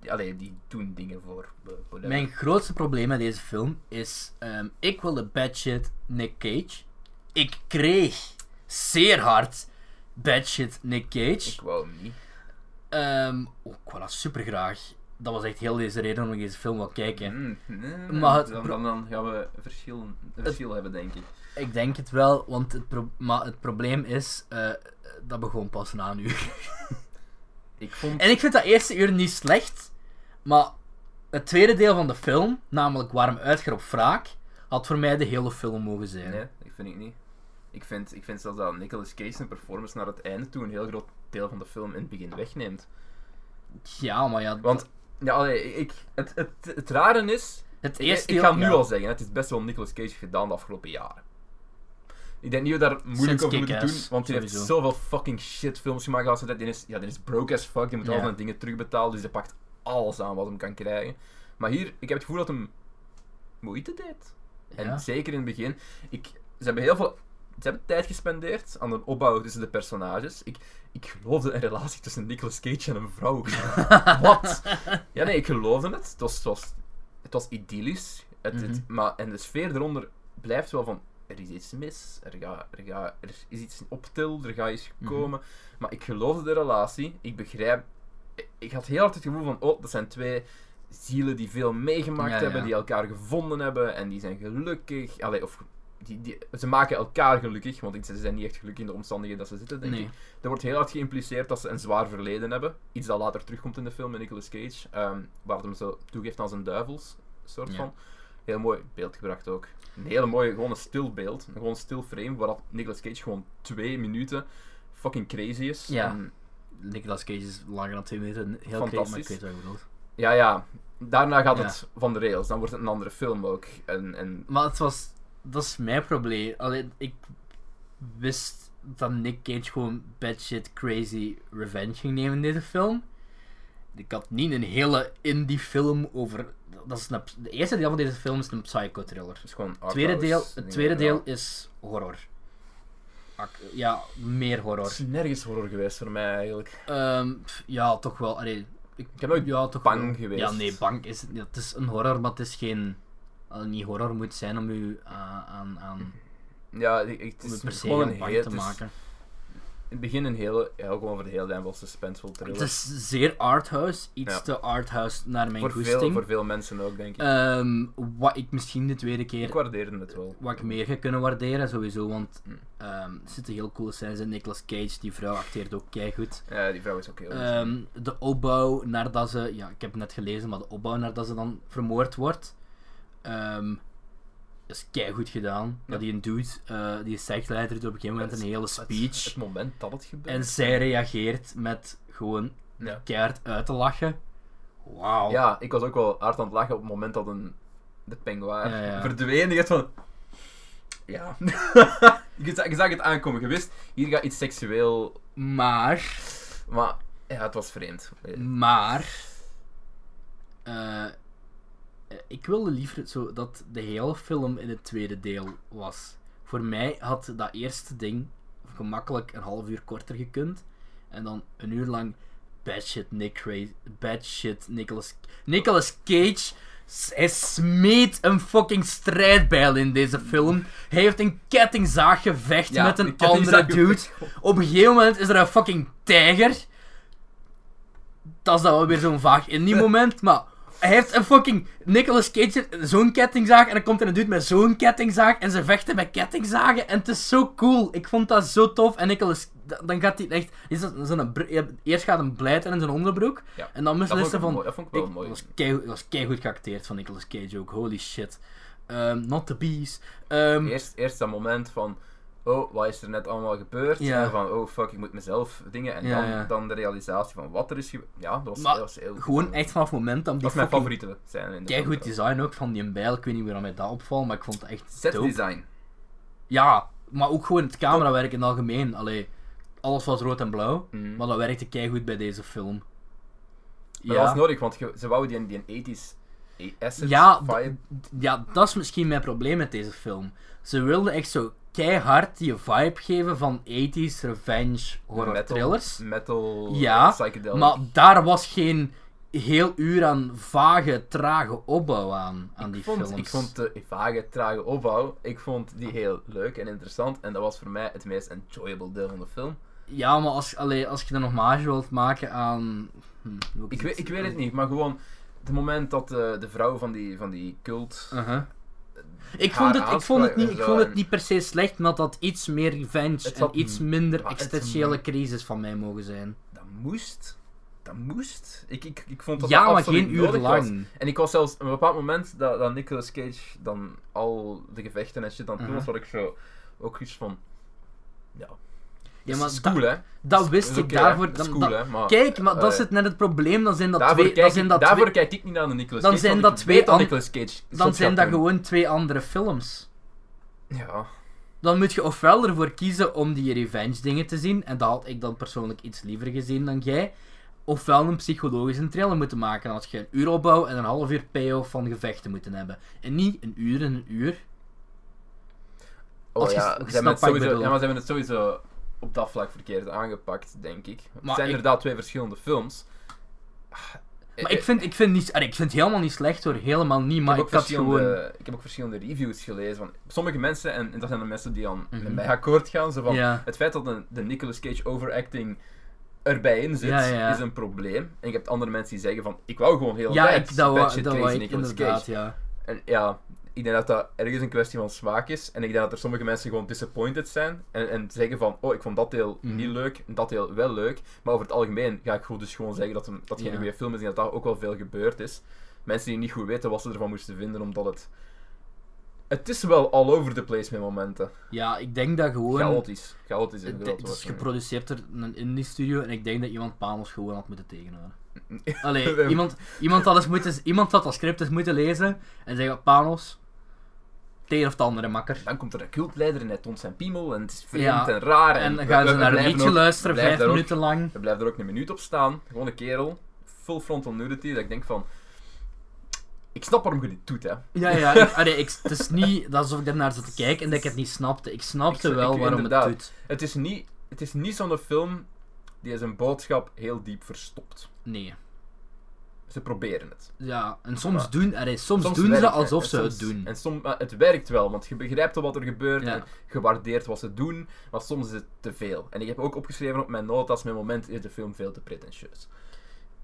S2: Die, allee, die doen dingen voor... whatever.
S1: Mijn grootste probleem met deze film is... ehm, ik wilde bad shit Nick Cage. Ik kreeg zeer hard bad shit Nick Cage.
S2: Ik wou hem niet.
S1: Ehm oh, ik wou dat super graag. Dat was echt heel deze reden om ik deze film wil kijken.
S2: Mm, nee, nee,
S1: Maar het
S2: dan, dan, dan gaan we verschil, een verschil hebben, denk ik.
S1: Ik denk het wel, want het, pro- maar het probleem is... eh, dat begon pas na een uur.
S2: Ik vond...
S1: En ik vind dat eerste uur niet slecht. Maar het tweede deel van de film, namelijk Waarom uitger op wraak, had voor mij de hele film mogen zijn.
S2: Nee, ik vind ik niet. Ik vind, ik vind zelfs dat Nicolas Cage zijn performance naar het einde toe een heel groot deel van de film in het begin wegneemt.
S1: Ja, maar ja...
S2: Want, ja, allee, ik, het, het, het rare is,
S1: het
S2: ik,
S1: eerste
S2: ik ga het nu
S1: ja.
S2: al zeggen, het is best wel Nicolas Cage gedaan de afgelopen jaren. Ik denk niet dat we daar moeilijk over moeten doen, want hij heeft zoveel fucking shit films gemaakt. Als die, is, ja, die is broke as fuck, die moet al zijn dingen terugbetalen, dus hij pakt alles aan wat hem kan krijgen. Maar hier, ik heb het gevoel dat hem moeite deed. En
S1: Ja.
S2: zeker in het begin. Ik, ze hebben heel veel. Ze hebben tijd gespendeerd aan de opbouw tussen de personages. Ik, ik geloofde een relatie tussen Nicolas Cage en een vrouw. Wat? Ja, nee, ik geloofde het. Het was, het was, het was idyllisch. Het, het-
S1: Mhm.
S2: maar, en de sfeer eronder blijft wel van. Er is iets mis, er, ga, er, ga, er is iets op til, er gaat iets
S1: Mhm.
S2: komen. Maar ik geloofde de relatie. Ik begrijp. Ik, ik had heel hard het gevoel van: oh, dat zijn twee zielen die veel meegemaakt
S1: Ja, ja.
S2: hebben, die elkaar gevonden hebben en die zijn gelukkig. Allee, of die, die, ze maken elkaar gelukkig, want ze zijn niet echt gelukkig in de omstandigheden dat ze zitten, denk
S1: Nee.
S2: ik. Er wordt heel hard geïmpliceerd dat ze een zwaar verleden hebben. Iets dat later terugkomt in de film met Nicolas Cage, ehm, waar hem zo toegeeft aan zijn duivels, soort
S1: Ja.
S2: van. Heel mooi beeld gebracht ook. Een hele mooie, gewoon een stil beeld, een gewoon stil frame, waar dat Nicolas Cage gewoon twee minuten fucking crazy is.
S1: Ja. Nicolas Cage is langer dan twee minuten. Heel
S2: Fantastisch.
S1: kreeg, maar ik weet wat je bedoelt.
S2: ja, ja, daarna gaat
S1: Ja.
S2: het van de rails, dan wordt het een andere film ook. En, en
S1: Maar het was... Dat is mijn probleem. Alleen, ik wist dat Nick Cage gewoon bad shit crazy revenge ging nemen in deze film. Ik had niet een hele indie film over... Dat is een, de eerste deel van deze film is een psycho-thriller.
S2: het is gewoon
S1: Het tweede, deel, het tweede deel is horror. Ja, meer horror.
S2: Het is nergens horror geweest voor mij eigenlijk.
S1: Ehm, ja, toch wel. Allee, ik,
S2: Ik heb nooit
S1: ja, toch
S2: bang
S1: wel.
S2: geweest.
S1: Ja, nee, bang is ja, Het is een horror, maar het is geen... niet horror moet zijn om u uh, aan, aan
S2: Ja, ik, ik- het is gewoon een heel...
S1: te
S2: is
S1: maken.
S2: In het begin een hele... Ja, gewoon voor de hele tijd wel suspenseful thriller.
S1: Het is zeer arthouse, iets
S2: Ja.
S1: te arthouse naar mijn
S2: voor, veel, voor veel mensen ook, denk ik.
S1: Ehm, wat ik misschien de tweede
S2: ik
S1: keer
S2: waardeerde het wel.
S1: wat ik meer ga kunnen waarderen, sowieso, want
S2: Hm.
S1: ehm, er zitten heel coole scènes in. Nicolas Cage, die vrouw acteert ook keigoed.
S2: Ja, die vrouw is ook heel...
S1: Ehm, de opbouw nadat ze, ja, ik heb het net gelezen, maar de opbouw nadat ze dan vermoord wordt, ehm is keigoed gedaan.
S2: Ja.
S1: Dat die een dude, eh, die sectleider doet op een gegeven moment een hele speech.
S2: Het, moment dat het gebeurt.
S1: en zij reageert met gewoon
S2: Ja.
S1: keihard uit te lachen. Wauw.
S2: Ja, ik was ook wel hard aan het lachen op het moment dat een de penguin
S1: Ja, ja.
S2: dacht van... Ja. je, zag, je zag het aankomen. Je wist, hier gaat iets seksueel...
S1: Maar,
S2: Maar ja, het was vreemd.
S1: maar, eh, ik wilde liever zo dat de hele film in het tweede deel was. Voor mij had dat eerste ding gemakkelijk een half uur korter gekund. En dan een uur lang bad shit Nick bad shit Nicolas, Nicolas Cage. Hij smeet een fucking strijdbijl in deze film. Hij heeft een kettingzaaggevecht
S2: Ja,
S1: met een
S2: een kettingzaag-
S1: andere dude. Op een gegeven moment is er een fucking tijger. Dat is dan wel weer zo'n vaag indie moment, maar hij heeft een fucking Nicolas Cage zo'n kettingzaag en dan komt er een dude met zo'n kettingzaag en ze vechten met kettingzagen en het is zo cool. Ik vond dat zo tof en Nicolas dan gaat hij echt is dat eerst gaat een blijter in zijn onderbroek
S2: Ja.
S1: en dan beslissen van
S2: mooi, dat vond ik wel
S1: ik,
S2: mooi.
S1: dat was kei, dat was keigoed geacteerd van Nicolas Cage ook. Holy shit. Ehm, not the bees. Ehm,
S2: Eerst, eerst dat moment van... Oh, wat is er net allemaal gebeurd?
S1: Ja.
S2: En van, oh fuck, ik moet mezelf dingen. En
S1: Ja,
S2: dan,
S1: ja.
S2: dan de realisatie van wat er is gebeurd. Ja, dat was,
S1: Maar
S2: dat was heel...
S1: gewoon echt vanaf het moment dat die
S2: Dat mijn favoriete de
S1: keigoed
S2: film.
S1: design ook van die bijl. Ik weet niet waarom mij dat opvalt, maar ik vond het echt
S2: Set
S1: dope.
S2: design.
S1: Ja, maar ook gewoon het camerawerk in het algemeen. Allee, alles was rood en blauw,
S2: Mhm.
S1: maar dat werkte keigoed bij deze film.
S2: Maar dat was nodig, want ze wouden die, die 80s essence
S1: Ja,
S2: vibe.
S1: Ja, dat is misschien mijn probleem met deze film. Ze wilden echt zo keihard die vibe geven van 80s revenge horror
S2: metal,
S1: thrillers.
S2: Metal,
S1: Ja,
S2: psychedelic.
S1: Maar daar was geen heel uur aan vage, trage opbouw aan, aan die
S2: ik vond,
S1: films.
S2: Ik vond de vage, trage opbouw, ik vond die heel leuk en interessant. En dat was voor mij het meest enjoyable deel van de film.
S1: Ja, maar als, allee, als je een hommage wilt maken aan... Hm,
S2: Ik weet, ik weet het niet, maar gewoon het moment dat de, de vrouw van die, van die cult...
S1: Uh-huh. Ik vond, het, ik, vond het niet, ik vond het niet per se slecht, maar dat iets meer revenge en iets minder existentiële crisis van mij mogen zijn.
S2: Dat moest. Dat moest. Ik, ik, ik vond dat
S1: ja, maar geen uur lang.
S2: En ik was zelfs op een bepaald moment dat, dat Nicolas Cage dan al de gevechten en shit aan het doen was,
S1: Mhm.
S2: wat ik zo ook iets van. Ja.
S1: Ja, maar
S2: dat is cool, hè?
S1: Dat wist
S2: is
S1: ik daarvoor. Dan- Kijk, maar dat
S2: eh,
S1: is het net het probleem. Dan zijn dat twee. Dan zijn dat
S2: daarvoor kijk ik niet naar de Nicolas
S1: Dan
S2: Cage.
S1: zijn
S2: want
S1: dat twee
S2: Nicolas Cage
S1: dan zijn dat gewoon twee andere films.
S2: Ja.
S1: Dan moet je ofwel ervoor kiezen om die revenge dingen te zien, en dat had ik dan persoonlijk iets liever gezien dan jij. Ofwel een psychologische thriller moeten maken. Dan had je een uur opbouw en een half uur payoff van gevechten moeten hebben. En niet een uur en een uur.
S2: Oh
S1: Als
S2: ja, ze hebben het sowieso, ja, maar ze hebben het sowieso op dat vlak verkeerd aangepakt, denk ik.
S1: Maar
S2: het zijn
S1: ik-
S2: inderdaad twee verschillende films.
S1: Maar ik vind, ik vind, niet, ik vind het helemaal niet slecht hoor, helemaal niet. Maar
S2: ik,
S1: ik,
S2: heb
S1: gewoon.
S2: verschillende, ik heb ook verschillende reviews gelezen van sommige mensen, en, en dat zijn de mensen die aan
S1: Mhm.
S2: met mij akkoord gaan, zo van,
S1: Ja.
S2: het feit dat de, de Nicolas Cage overacting erbij in zit,
S1: Ja, ja.
S2: is een probleem. En je hebt andere mensen die zeggen van, ik wou gewoon heel
S1: Ja,
S2: tijd
S1: ik, dat dat ik
S2: Nicolas Cage.
S1: ja.
S2: En ja, ik denk dat dat ergens een kwestie van smaak is. En ik denk dat er sommige mensen gewoon disappointed zijn. En, en zeggen van, oh, ik vond dat deel
S1: Mhm.
S2: niet leuk, en dat deel wel leuk. Maar over het algemeen ga ik gewoon dus gewoon zeggen dat, een, dat het geen goede film is en dat daar ook wel veel gebeurd is. Mensen die niet goed weten wat ze ervan moesten vinden, omdat het... Het is wel all over the place met momenten.
S1: Ja, ik denk dat gewoon.
S2: Chaotisch. Chaotisch is
S1: Het, is geproduceerd door een indie studio en ik denk dat iemand Panos gewoon had moeten tegenhouden. Allee, iemand, iemand, had eens moeten, iemand had dat script eens moeten lezen en zeggen: Panos, een of het andere makker.
S2: Dan komt er een cultleider en hij toont zijn piemel en het is vreemd en raar.
S1: En dan gaan
S2: we-
S1: ze naar een liedje
S2: ook-
S1: luisteren, vijf
S2: ook-
S1: minuten lang.
S2: Er blijft er ook een minuut op staan. Gewoon een kerel. Full frontal nudity. Dat ik denk van... Ik snap waarom je dit doet, hè.
S1: Ja, ja, ik, allee, ik, het is niet dat alsof ik ernaar zat te kijken en dat ik het niet snapte. Ik snapte
S2: Ik-
S1: wel waarom het doet.
S2: Het is niet, het is niet zo'n film die zijn boodschap heel diep verstopt.
S1: Nee.
S2: Ze proberen het.
S1: Ja, en soms, doen, allee, soms, doen
S2: werkt
S1: ze alsof ze
S2: soms-
S1: het doen.
S2: En soms, maar het werkt wel, want je begrijpt wat er gebeurt
S1: Ja.
S2: en je waardeert wat ze doen, maar soms is het te veel. En ik heb ook opgeschreven op mijn notas, mijn moment is de film veel te pretentieus.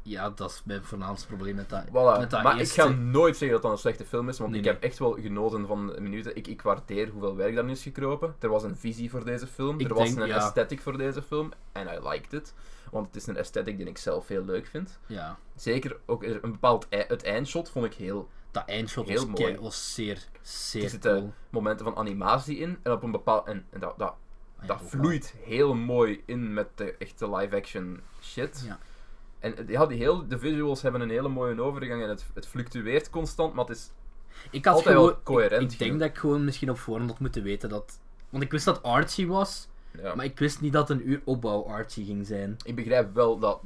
S1: Ja, dat is mijn voornaamste probleem met dat,
S2: Voilà.
S1: met dat
S2: maar
S1: eerste.
S2: ik ga nooit zeggen dat dat een slechte film is, want
S1: Nee,
S2: ik
S1: nee.
S2: heb echt wel genoten van de minuten. Ik, ik waardeer hoeveel werk daarin is gekropen. Er was een visie voor deze film,
S1: Ik
S2: er was
S1: denk,
S2: een
S1: ja.
S2: aesthetic voor deze film, en I liked it. Want het is een aesthetic die ik zelf heel leuk vind.
S1: Ja,
S2: Zeker ook er een bepaald het eindshot vond ik heel.
S1: dat eindshot
S2: Heel
S1: was,
S2: mooi.
S1: was zeer,
S2: Er
S1: zeer
S2: zitten
S1: cool.
S2: momenten van animatie in en op een bepaald. En, en dat, dat,
S1: Ah,
S2: dat vloeit heel mooi in met de echte live-action shit.
S1: Ja.
S2: En het- ja, die heel, de visuals hebben een hele mooie overgang en het, het fluctueert constant, maar het is
S1: Ik had
S2: Altijd
S1: gewoon...
S2: wel coherent
S1: ik, ik denk dat ik gewoon misschien op voorhand had moeten weten dat... Want ik wist dat artsy was,
S2: Ja.
S1: maar ik wist niet dat een uur opbouw artsy ging zijn.
S2: Ik begrijp wel dat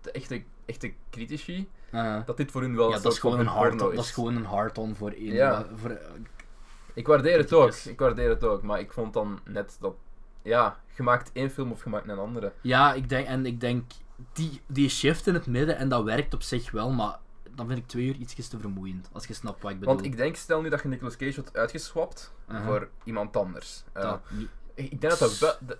S2: de echte, echte critici,
S1: Ah.
S2: dat dit voor hun wel
S1: ja, dat is, gewoon een hard on, dat is gewoon een hard-on voor één.
S2: Ja.
S1: Voor,
S2: Ik waardeer het ook, ik waardeer het ook, maar ik vond dan net dat, ja, je maakt één film of je maakt een andere.
S1: ja, ik denk, en ik denk, die, die shift in het midden, en dat werkt op zich wel, maar dan vind ik twee uur ietsjes te vermoeiend, als je snapt wat ik bedoel.
S2: Want ik denk, stel nu dat je Nicolas Cage wordt uitgeswapt
S1: Aha.
S2: voor iemand anders. Eh,
S1: Dat
S2: ik denk dat dat wel-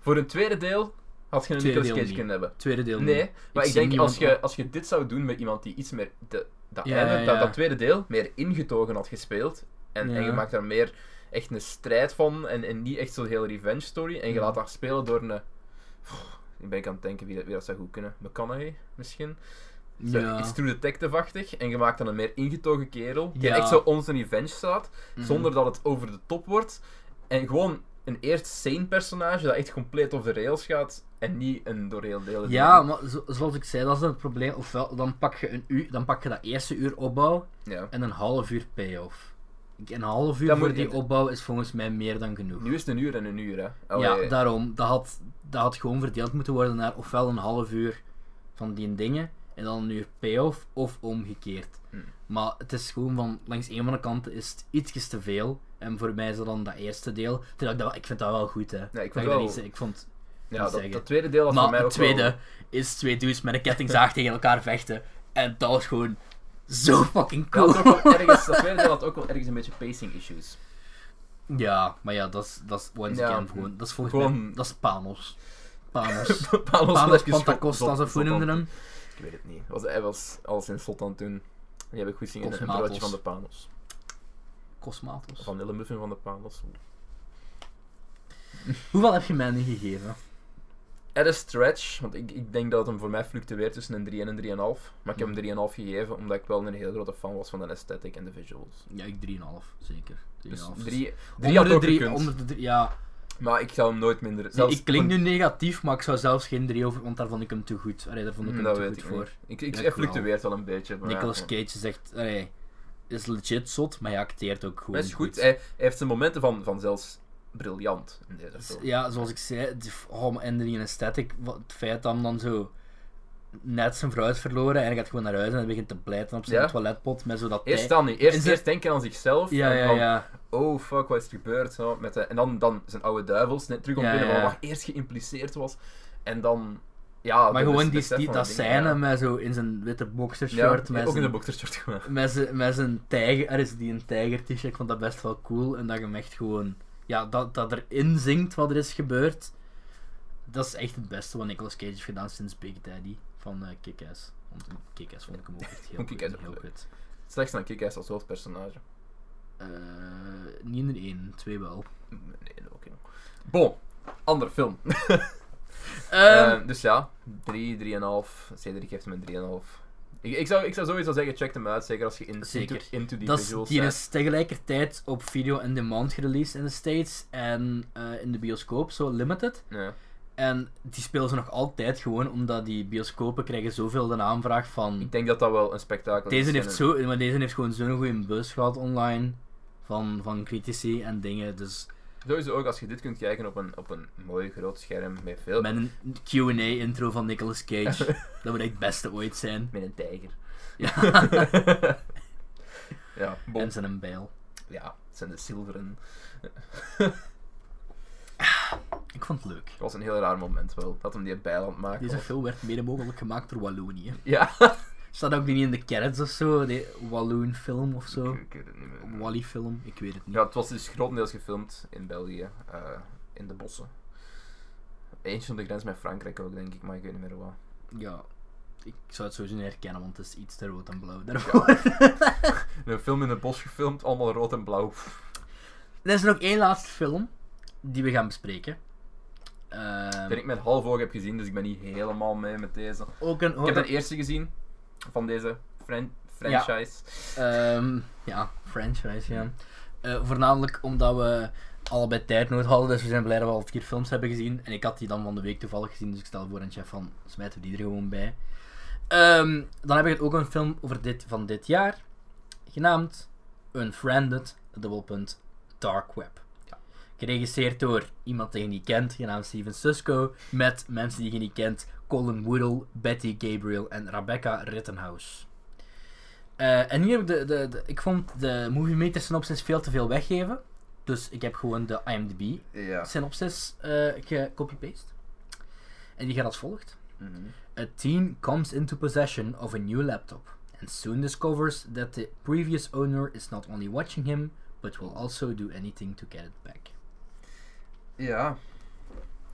S2: voor een tweede deel had je een Nicolas Cage kunnen hebben.
S1: tweede deel
S2: Nee,
S1: niet.
S2: maar
S1: Ik
S2: denk als je, als je dit zou doen met iemand die iets meer de, dat,
S1: Ja,
S2: einde,
S1: ja,
S2: Dat, tweede deel meer ingetogen had gespeeld en, en je maakt daar meer echt een strijd van en, en niet echt zo'n hele revenge story en je laat dat spelen door een... Ik ben ik aan het denken wie dat, wie dat zou goed kunnen. McConaughey misschien? Zo,
S1: Ja.
S2: Iets True Detective-achtig en je maakt dan een meer ingetogen kerel die
S1: Ja.
S2: echt zo ons een revenge staat
S1: Mhm.
S2: zonder dat het over de top wordt. En gewoon een eerst sane personage dat echt compleet over de rails gaat en niet een door heel delen.
S1: Ja, maar zo- zoals ik zei, dat is het probleem. Ofwel, dan pak je een uur, dan pak je dat eerste uur opbouw
S2: ja.
S1: en een half uur payoff. Een half uur
S2: Dat
S1: voor die opbouw is volgens mij meer dan genoeg.
S2: Nu is het een uur en een uur, hè?
S1: Ja, daarom. Dat had, dat had gewoon verdeeld moeten worden naar ofwel een half uur van die dingen en dan een uur payoff of omgekeerd.
S2: Hm.
S1: Maar het is gewoon van, langs een van de kanten is het ietsjes te veel. En voor mij is dat dan dat eerste deel. Terwijl ik, dat, ik vind dat wel goed, hè.
S2: ik
S1: Dat
S2: vond
S1: ik dat
S2: wel-
S1: niet. Ik vond,
S2: ja, dat, dat tweede deel was voor mij
S1: het
S2: ook wel-
S1: tweede is twee dudes met een kettingzaag tegen elkaar vechten. En dat was gewoon zo fucking
S2: Dat,
S1: cool.
S2: wel ergens, dat tweede deel had ook wel ergens een beetje pacing issues.
S1: Ja, maar ja, dat is, dat is once
S2: Ja.
S1: again gewoon. Dat is volgens
S2: Gewoon-
S1: mij, dat is Panos. Panos.
S2: Panos
S1: Panos Pantacosta, zo
S2: voelen
S1: noemden hem.
S2: Ik weet het niet. Was, hij was alles in slot aan het doen. Die heb ik goed zien in een
S1: Cosmatos.
S2: broodje van de Panos.
S1: Cosmatos.
S2: Vanille muffin van de Panos.
S1: Hoeveel heb je mij nu gegeven?
S2: At a stretch, want ik, ik denk dat het hem voor mij fluctueert tussen een 3 en een 3,5. Maar ik heb hem 3,5 gegeven omdat ik wel een heel grote fan was van de aesthetic en de visuals.
S1: Ja, ik 3,5, zeker. 3,5.
S2: Dus
S1: is-
S2: 3
S1: onder
S2: had
S1: de
S2: ook
S1: drie, onder de drie, ja.
S2: Maar ik zou hem nooit minder...
S1: Nee, ik klink nu negatief, maar ik zou zelfs geen 3 over, want daar vond ik hem te goed. Allee, daar vond ik
S2: Hmm,
S1: hem
S2: dat
S1: te
S2: weet
S1: goed
S2: ik
S1: voor.
S2: niet. Ik, ik,
S1: Ja,
S2: hij
S1: ik
S2: fluctueert wel een beetje. Maar
S1: Nicolas
S2: ja.
S1: Cage is allee, is legit zot, maar hij acteert ook gewoon
S2: Hij is goed. Hij, hij heeft zijn momenten van, van zelfs briljant in deze film.
S1: Ja, zoals ik zei, oh, en die aesthetic, wat- het feit dat hem dan zo net zijn vrouw is verloren en hij gaat gewoon naar huis en hij begint te pleiten op zijn
S2: Ja.
S1: toiletpot met zo dat
S2: Eerst dan niet. Eerst, eerst denken aan zichzelf.
S1: Ja,
S2: en
S1: ja,
S2: van,
S1: ja.
S2: oh fuck, wat is er gebeurd? Zo, met de, en dan, dan zijn oude duivels net terug op
S1: Ja,
S2: binnen, wat eerst geïmpliceerd was. En dan, ja...
S1: Maar gewoon die, die, dat scène
S2: ja.
S1: met zo in zijn witte boxershirt,
S2: Ja,
S1: met
S2: ook in
S1: zijn
S2: de boxershort gewoon.
S1: Met zijn, met zijn tijger, er is die een tijger t-shirt, ik vond dat best wel cool. En dat je hem echt gewoon, ja, dat, dat erin zingt wat er is gebeurd. Dat is echt het beste wat Nicolas Cage heeft gedaan sinds Big Daddy van eh Kick-Ass. Want in Kick-Ass vond ik hem ook echt heel goed.
S2: Ook
S1: heel
S2: leuk.
S1: goed.
S2: Slechts dan Kick-Ass als hoofdpersonage.
S1: Eh, niet in één, twee wel.
S2: Nee, ook jong. Bon, andere film.
S1: Ehm,
S2: Eh, dus ja, 3, 3,5. Cedric geeft hem een 3,5. Ik, ik, zou, ik zou sowieso zeggen, check hem uit, zeker als je in,
S1: Zeker.
S2: into, die
S1: dat is,
S2: visuals
S1: die is tegelijkertijd op video on demand gereleased in de States en eh, in de bioscoop, zo limited.
S2: Ja.
S1: En die spelen ze nog altijd gewoon omdat die bioscopen krijgen zoveel de aanvraag van...
S2: Ik denk dat dat wel een spektakel is.
S1: Deze
S2: En
S1: heeft, zo, maar deze heeft gewoon zo'n goede bus gehad online van, van critici en dingen. Dus
S2: Sowieso ook als je dit kunt kijken op een, op een mooi groot scherm met veel...
S1: met een QA-intro van Nicolas Cage, dat moet echt het beste ooit zijn.
S2: Met een tijger.
S1: Ja.
S2: ja, bon.
S1: en zijn een bijl.
S2: Ja, het zijn de zilveren.
S1: Ik vond het leuk.
S2: Het was een heel raar moment wel, dat hem die bijl aan het maken
S1: Deze
S2: was.
S1: film werd mede mogelijk gemaakt door Wallonië.
S2: Ja.
S1: Staat ook niet in de credits of zo, de Walloon film of zo.
S2: Ik, ik weet het niet meer.
S1: Wally film, ik weet het niet.
S2: Ja, het was dus grotendeels gefilmd in België, eh, in de bossen. Eentje op de grens met Frankrijk ook, denk ik, maar ik weet niet meer wat.
S1: Ja, ik zou het sowieso niet herkennen, want het is iets te rood en blauw daarvoor.
S2: Een film in het bos gefilmd, allemaal rood en blauw.
S1: er is nog één laatste film die we gaan bespreken.
S2: Die ik met half oog heb gezien, dus ik ben niet helemaal mee met deze.
S1: ook een,
S2: Ik heb
S1: een-
S2: de eerste gezien van deze fran franchise.
S1: Ehm, ja, franchise, ja. Eh, voornamelijk omdat we allebei tijdnood hadden, dus we zijn blij dat we al vier films hebben gezien. En ik had die dan van de week toevallig gezien, dus ik stel voor aan chef van, smijten we die er gewoon bij. Ehm, dan heb ik het ook een film over dit, van dit jaar, genaamd Unfriended, dubbelpunt, Dark Web.
S2: Ja.
S1: Geregisseerd door iemand die je niet kent, genaamd Steven Susko, met mensen die je niet kent, Colin Woodle, Betty Gabriel en Rebecca Rittenhouse. Eh, en hier, de, de, de, ik vond de Movie Meter synopsis veel te veel weggeven. Dus ik heb gewoon de IMDb
S2: Ja.
S1: synopsis eh gecopy-paste. En die gaat als volgt.
S2: Mhm.
S1: A teen comes into possession of a new laptop and soon discovers that the previous owner is not only watching him, but will also do anything to get it back.
S2: Ja.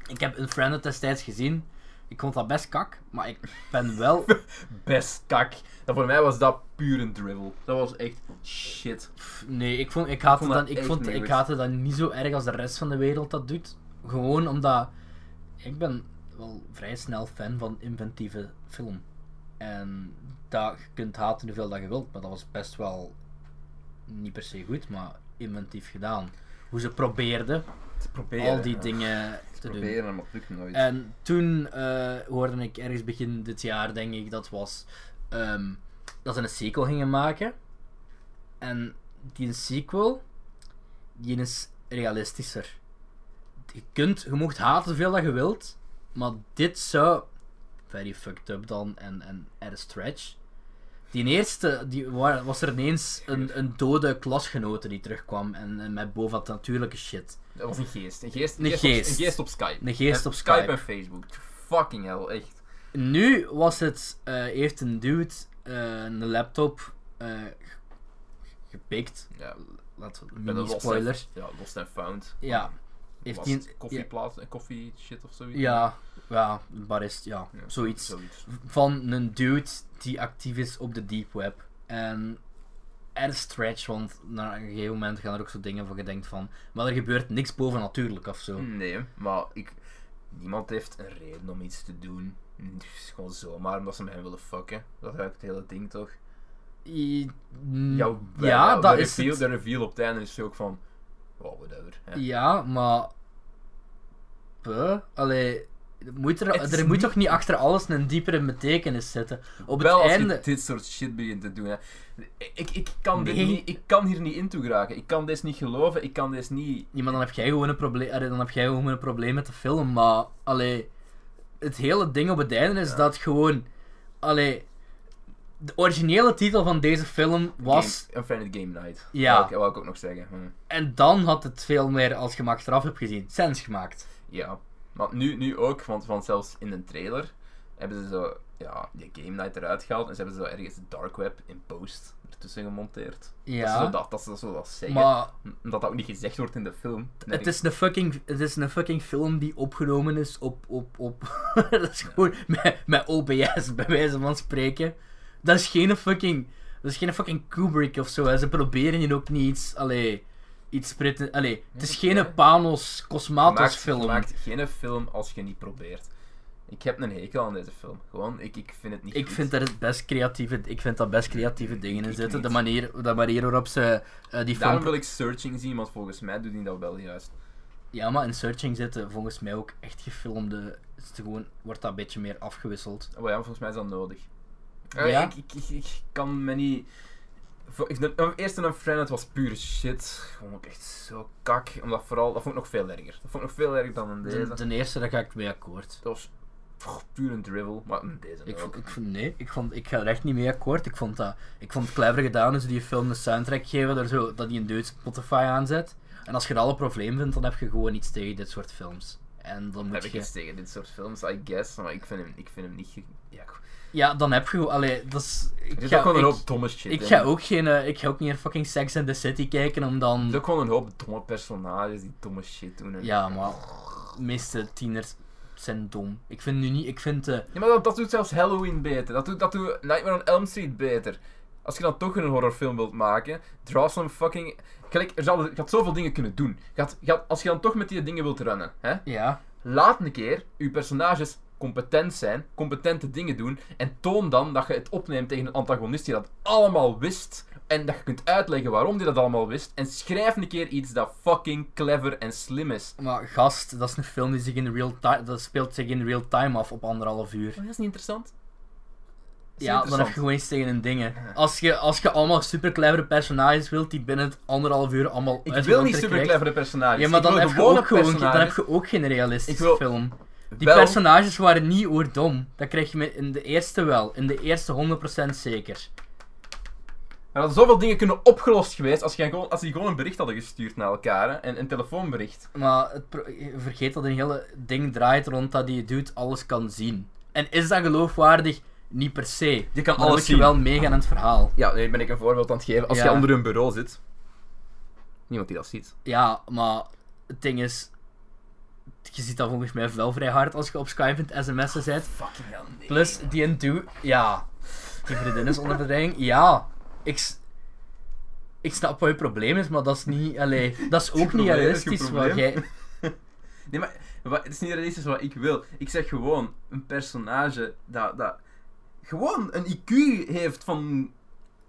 S1: Ik heb Unfriended destijds gezien. Ik vond dat best kak, maar ik ben wel...
S2: Best kak. Dat voor mij was dat puur een drivel. Dat was echt shit.
S1: Nee, ik, vond, ik, haatte
S2: vond dat
S1: dan, ik, vond,
S2: niet
S1: ik haatte dat niet zo erg als de rest van de wereld dat doet. Gewoon omdat... Ik ben wel vrij snel fan van inventieve film. En dat, je kunt haten hoeveel dat je wilt, maar dat was best wel... Niet per se goed, maar inventief gedaan. Hoe ze probeerden al die
S2: ja.
S1: dingen te doen.
S2: Proberen, maar het lukt nooit.
S1: En toen eh, hoorde ik ergens begin dit jaar, denk ik, dat was ehm, dat ze een sequel gingen maken. En die sequel, die is realistischer. Je kunt, je mocht haten zoveel dat je wilt, maar dit zou very fucked up dan en, en at a stretch. Die eerste, die wa- was er ineens een, een dode klasgenote die terugkwam en, en met bovennatuurlijke shit.
S2: Dat was een geest. Een geest,
S1: Een
S2: geest, Op,
S1: geest.
S2: een geest op Skype.
S1: Een geest op Skype.
S2: en Facebook. Fucking hell, echt.
S1: Nu was het, eh, heeft een dude eh, een laptop eh, gepikt.
S2: Ja,
S1: Laten we
S2: lost
S1: spoiler.
S2: and- Ja, lost and found.
S1: Ja. Heeft die
S2: het koffieplaats en koffie shit of zoiets?
S1: Ja, ja, een barist, ja,
S2: Ja,
S1: zoiets.
S2: Zoiets.
S1: Van een dude die actief is op de deep web. En er stretch, want na een gegeven moment gaan er ook zo dingen van je denkt van, maar er gebeurt niks bovennatuurlijk of zo.
S2: Nee, maar ik, niemand heeft een reden om iets te doen. Het is gewoon zomaar omdat ze hem willen fucken. Dat is eigenlijk het hele ding toch?
S1: I- mm,
S2: Jouw,
S1: ja,
S2: de
S1: dat is
S2: reveal,
S1: het.
S2: De reveal op het einde is ook van... Oh, whatever. Hè.
S1: Ja, maar. Puh, allee. Er Moet er,
S2: Het
S1: er moet
S2: niet-
S1: toch niet achter alles een diepere betekenis zitten? Op het
S2: Wel als
S1: einde.
S2: je dit soort shit begint te doen. Hè. Ik, ik, kan dit niet, ik kan hier niet in toe geraken. Ik kan dit niet geloven. Ik kan dit niet...
S1: Ja, maar dan heb jij gewoon een probleem. Dan heb jij gewoon een probleem met de film. Maar allee, het hele ding op het einde is
S2: Ja.
S1: dat gewoon. Allee, de originele titel van deze film was.
S2: Game, Unfriended Game Night.
S1: Ja.
S2: Wou ik, wou ik ook nog zeggen. Hm.
S1: En dan had het veel meer, als je hem achteraf hebt gezien, sens gemaakt.
S2: Ja. Maar nu, nu ook, want, want zelfs in een trailer hebben ze zo ja, die Game Night eruit gehaald en ze hebben zo ergens Dark Web in post ertussen gemonteerd. Dat ze
S1: Ja.
S2: dat, dat ze zo dat zeggen.
S1: Maar
S2: Omdat dat ook niet gezegd wordt in de film.
S1: Het is, een fucking, het is een fucking film die opgenomen is op. op, op dat is gewoon met, met OBS, bij wijze van spreken. Dat is geen fucking. Dat is geen fucking Kubrick of zo. Hè. Ze proberen hier ook niet iets. Allee. Iets. Allee. Het is geen
S2: Ja.
S1: Panos Cosmatos film.
S2: Je maakt geen film als je niet probeert. Ik heb een hekel aan deze film. Gewoon, ik, ik vind het niet
S1: Ik
S2: goed.
S1: vind, er best creatieve, ik vind dat best creatieve dingen in zitten. De manier, de manier waarop ze eh, die
S2: Daarom wil ik Searching zien, want volgens mij doet hij dat wel juist.
S1: Ja, maar in Searching zitten volgens mij ook echt gefilmde. Het gewoon, wordt dat een beetje meer afgewisseld.
S2: Oh ja, volgens mij is dat nodig.
S1: Ja?
S2: Eh, ik, ik, ik, ik kan me niet... Ik- de- de eerste Unfriended was pure shit. Gewoon ook echt zo kak. Omdat vooral, dat vond ik nog veel erger. Dat vond ik nog veel erger dan in deze.
S1: De, de eerste, daar ga ik mee akkoord.
S2: Dat was pff, puur een drivel, maar in deze
S1: Ik, vond- ik, vond- nee, ik, vond, ik ga er echt niet mee akkoord. Ik vond, dat, ik vond het clever gedaan dat ze die film een soundtrack geven door zo, dat die een Duits Spotify aanzet. En als je dat al een probleem vindt, dan heb je gewoon iets tegen dit soort films. En dan
S2: heb
S1: moet
S2: ik
S1: je...
S2: iets tegen dit soort films, I guess, maar ik vind hem, ik vind hem niet... Ja, ik-
S1: Ja, dan heb je gewoon... Allee, dat is...
S2: er
S1: Ik ga,
S2: gewoon een hoop domme shit
S1: ik
S2: in.
S1: ga ook geen... eh, ik ga ook niet naar fucking Sex and the City kijken om
S2: Er
S1: dan...
S2: zit ook gewoon een hoop domme personages die domme shit doen. En...
S1: Ja, maar... De meeste tieners zijn dom. Ik vind nu niet... Ik vind... eh,
S2: Ja, maar dat, dat doet zelfs Halloween beter. Dat doet, dat doet Nightmare on Elm Street beter. Als je dan toch een horrorfilm wilt maken, draw some fucking... Gelijk, er zal, je had zoveel dingen kunnen doen. Je had, je had- als je dan toch met die dingen wilt runnen, hè,
S1: ja,
S2: laat een keer je personages competent zijn, competente dingen doen, en toon dan dat je het opneemt tegen een antagonist die dat allemaal wist, en dat je kunt uitleggen waarom die dat allemaal wist, en schrijf een keer iets dat fucking clever en slim is.
S1: maar gast, dat is een film die zich in real time... Dat speelt zich in real time af op anderhalf uur.
S2: Maar dat is niet interessant.
S1: Ja, dan heb je gewoon iets tegen een dingen. Als je, als je allemaal super clevere personages wilt die binnen het anderhalf uur allemaal
S2: Ik wil niet super clevere personages.
S1: Ja, maar dan heb, je ook gewoon, dan heb je ook geen realistische
S2: Ik wil-
S1: film. Die
S2: Wel-
S1: personages waren niet oerdom. Dat krijg je in de eerste wel. In de eerste 100% zeker.
S2: Er hadden zoveel dingen kunnen opgelost geweest als, gewoon, als die gewoon een bericht hadden gestuurd naar elkaar. Hè, en een telefoonbericht.
S1: Maar het je vergeet dat een hele ding draait rond dat die dude alles kan zien. En is dat geloofwaardig? Niet per se.
S2: Die kan
S1: Maar
S2: alles
S1: moet je
S2: zien.
S1: wel meegaan in het verhaal.
S2: Ja, nu ben ik een voorbeeld aan het geven. Als
S1: Ja.
S2: je onder een bureau zit. Niemand die dat ziet.
S1: Ja, maar het ding is... Je ziet dat volgens mij wel vrij hard als je op Skype en sms'en zit.
S2: Fucking hell, nee.
S1: Plus, die een dude... Ja. Die vriendin is onder bedreiging. Ja. Ik... Ik snap wat je probleem is, maar dat is niet... Allee, dat is ook niet realistisch wat jij...
S2: Nee, maar wat- het is niet realistisch wat ik wil. Ik zeg gewoon een personage dat, dat gewoon een IQ heeft van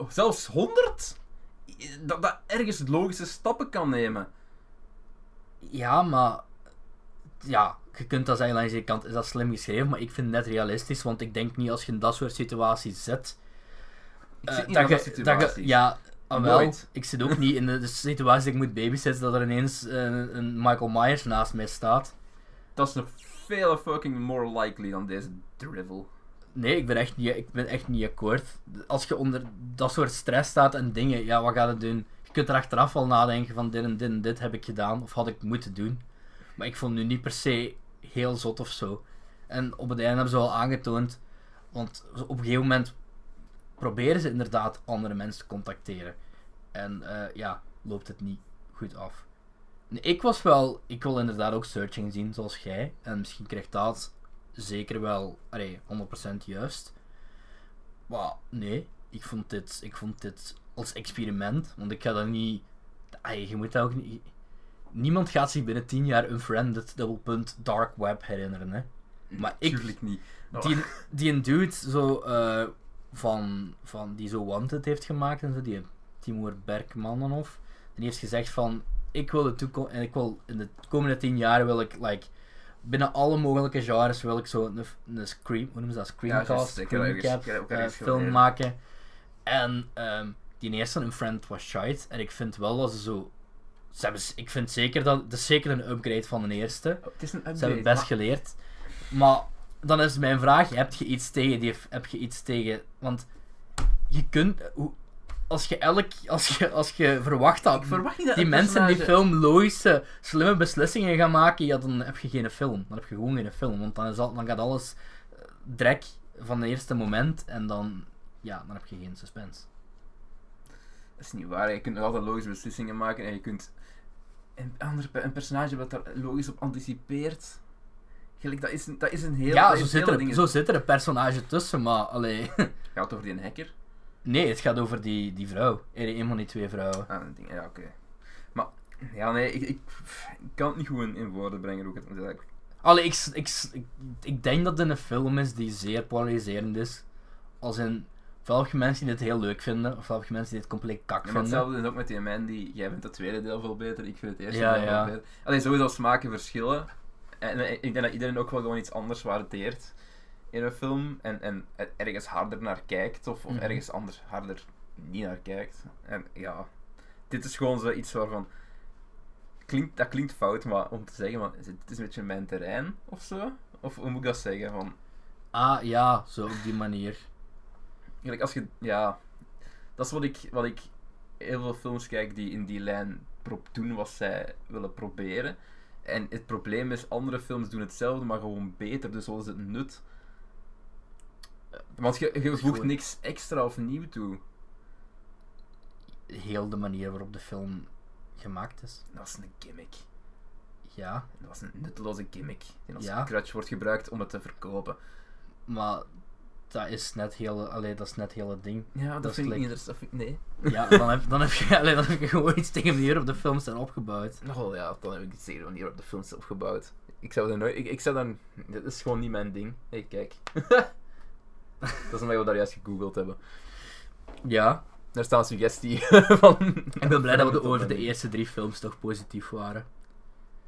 S2: zelfs 100. Dat, dat ergens logische stappen kan nemen.
S1: Ja, maar... Ja, je kunt dat zeggen langs de kant, is dat slim geschreven, maar ik vind het net realistisch, want ik denk niet als je in dat soort situaties zit...
S2: Niet
S1: dat je-
S2: dat
S1: je- Ja, ah, wel, ik zit ook niet in de, de situatie dat ik moet babysitten, dat er ineens eh, een Michael Myers naast mij staat.
S2: Dat is nog veel fucking more likely dan deze drivel.
S1: Nee, ik ben echt niet, ik ben echt niet akkoord. Als je onder dat soort stress staat en dingen, ja, wat gaat het doen? Je kunt er achteraf wel nadenken van dit en dit en dit heb ik gedaan, of had ik moeten doen. Maar ik vond nu niet per se heel zot of zo. En op het einde hebben ze wel aangetoond, want op een gegeven moment proberen ze inderdaad andere mensen te contacteren. En eh, ja, loopt het niet goed af. Ik was wel, ik wil inderdaad ook searching zien zoals jij. En misschien krijgt dat zeker wel allee, 100% juist. Maar nee, ik vond, dit, ik vond dit als experiment. Want ik ga dat niet. Allee, je moet dat ook niet. Niemand gaat zich binnen 10 jaar Unfriended dubbelpunt dark web herinneren. Hè. Maar ik-
S2: Tuurlijk niet.
S1: Die, die een dude zo, eh, van, van, die zo Wanted heeft gemaakt en zo, die Timur Berkmanov, die heeft gezegd van ik wil de toekomst en ik wil in de komende 10 jaar wil ik like binnen alle mogelijke genres wil ik zo een, een scream, hoe noemen ze dat, screencast, screencap eh, film maken. En ehm, die eerste, een friend, was shite. En ik vind wel dat ze zo. Ze hebben, ik vind zeker dat het is zeker een upgrade van de eerste.
S2: oh, het is een upgrade.
S1: Ze hebben best
S2: maar-
S1: geleerd. Maar dan is mijn vraag: heb je iets tegen die? Heb je iets tegen? Want je kunt. Als je elk. Als je, als je verwacht dat
S2: verwacht dat
S1: die mensen in die film logische, slimme beslissingen gaan maken, ja, dan heb je geen film. Dan heb je gewoon geen film. Want dan, is al, dan gaat alles eh, drek van het eerste moment en dan. Ja, dan heb je geen suspense.
S2: Dat is niet waar. Je kunt nog altijd logische beslissingen maken en je kunt een, ander, een personage wat daar logisch op anticipeert. Gelijk, dat is, een- dat is een heel.
S1: ja, zo zit, er, zo zit er een personage tussen, maar allee.
S2: Gaat het over die hacker?
S1: nee, het gaat over die, die vrouw. Eh, Een van die twee vrouwen.
S2: Ah, ding. Ja, oké. Maar, ja, nee, ik, ik, ik kan het niet goed in, in woorden brengen ik het.
S1: Allee, ik, ik, ik, ik denk dat het een film is die zeer polariserend is. Als in, je mensen die dit heel leuk vinden, ofwel heb je mensen die dit compleet kak
S2: maar
S1: vinden.
S2: hetzelfde is ook met die man die, jij vindt het tweede deel veel beter, ik vind het eerste
S1: Ja,
S2: deel
S1: ja.
S2: veel beter. Alleen sowieso smaken verschillen. En, eh, ik denk dat iedereen ook wel gewoon iets anders waardeert in een film. En, en er- ergens harder naar kijkt, of, of
S1: Mhm.
S2: ergens anders harder niet naar kijkt. En ja, dit is gewoon zoiets waarvan... Klinkt, dat klinkt fout, maar om te zeggen, het, het is een beetje mijn terrein, of zo? Of hoe moet ik dat zeggen? Van,
S1: Ah, ja, zo op die manier.
S2: Eigenlijk als je, ja, dat is wat ik, wat ik heel veel films kijk die in die lijn doen wat zij willen proberen. En het probleem is, andere films doen hetzelfde, maar gewoon beter, dus wat is het nut? Want je, je voegt niks extra of nieuw toe.
S1: Heel de manier waarop de film gemaakt is.
S2: Dat is een gimmick.
S1: Ja,
S2: Dat is een nutteloze gimmick. Die als
S1: Ja.
S2: crutch wordt gebruikt om het te verkopen.
S1: maar dat is net heel, allee, dat is net heel het ding.
S2: Ja, dat,
S1: Dat
S2: vind ik niet interessant. Nee.
S1: Ja, dan heb, dan heb, je, allee, dan heb je gewoon iets tegen manier waarop de films zijn opgebouwd.
S2: Oh ja, dan heb ik het zeker manier op de film opgebouwd. Ik zou dat nooit. Ik, ik zou dan. Dit is gewoon niet mijn ding. Hé, kijk. dat is omdat we daar juist gegoogeld hebben.
S1: Ja,
S2: Daar staat een suggestie van.
S1: ik ben blij dat we over de
S2: mijn-
S1: eerste drie films toch positief waren.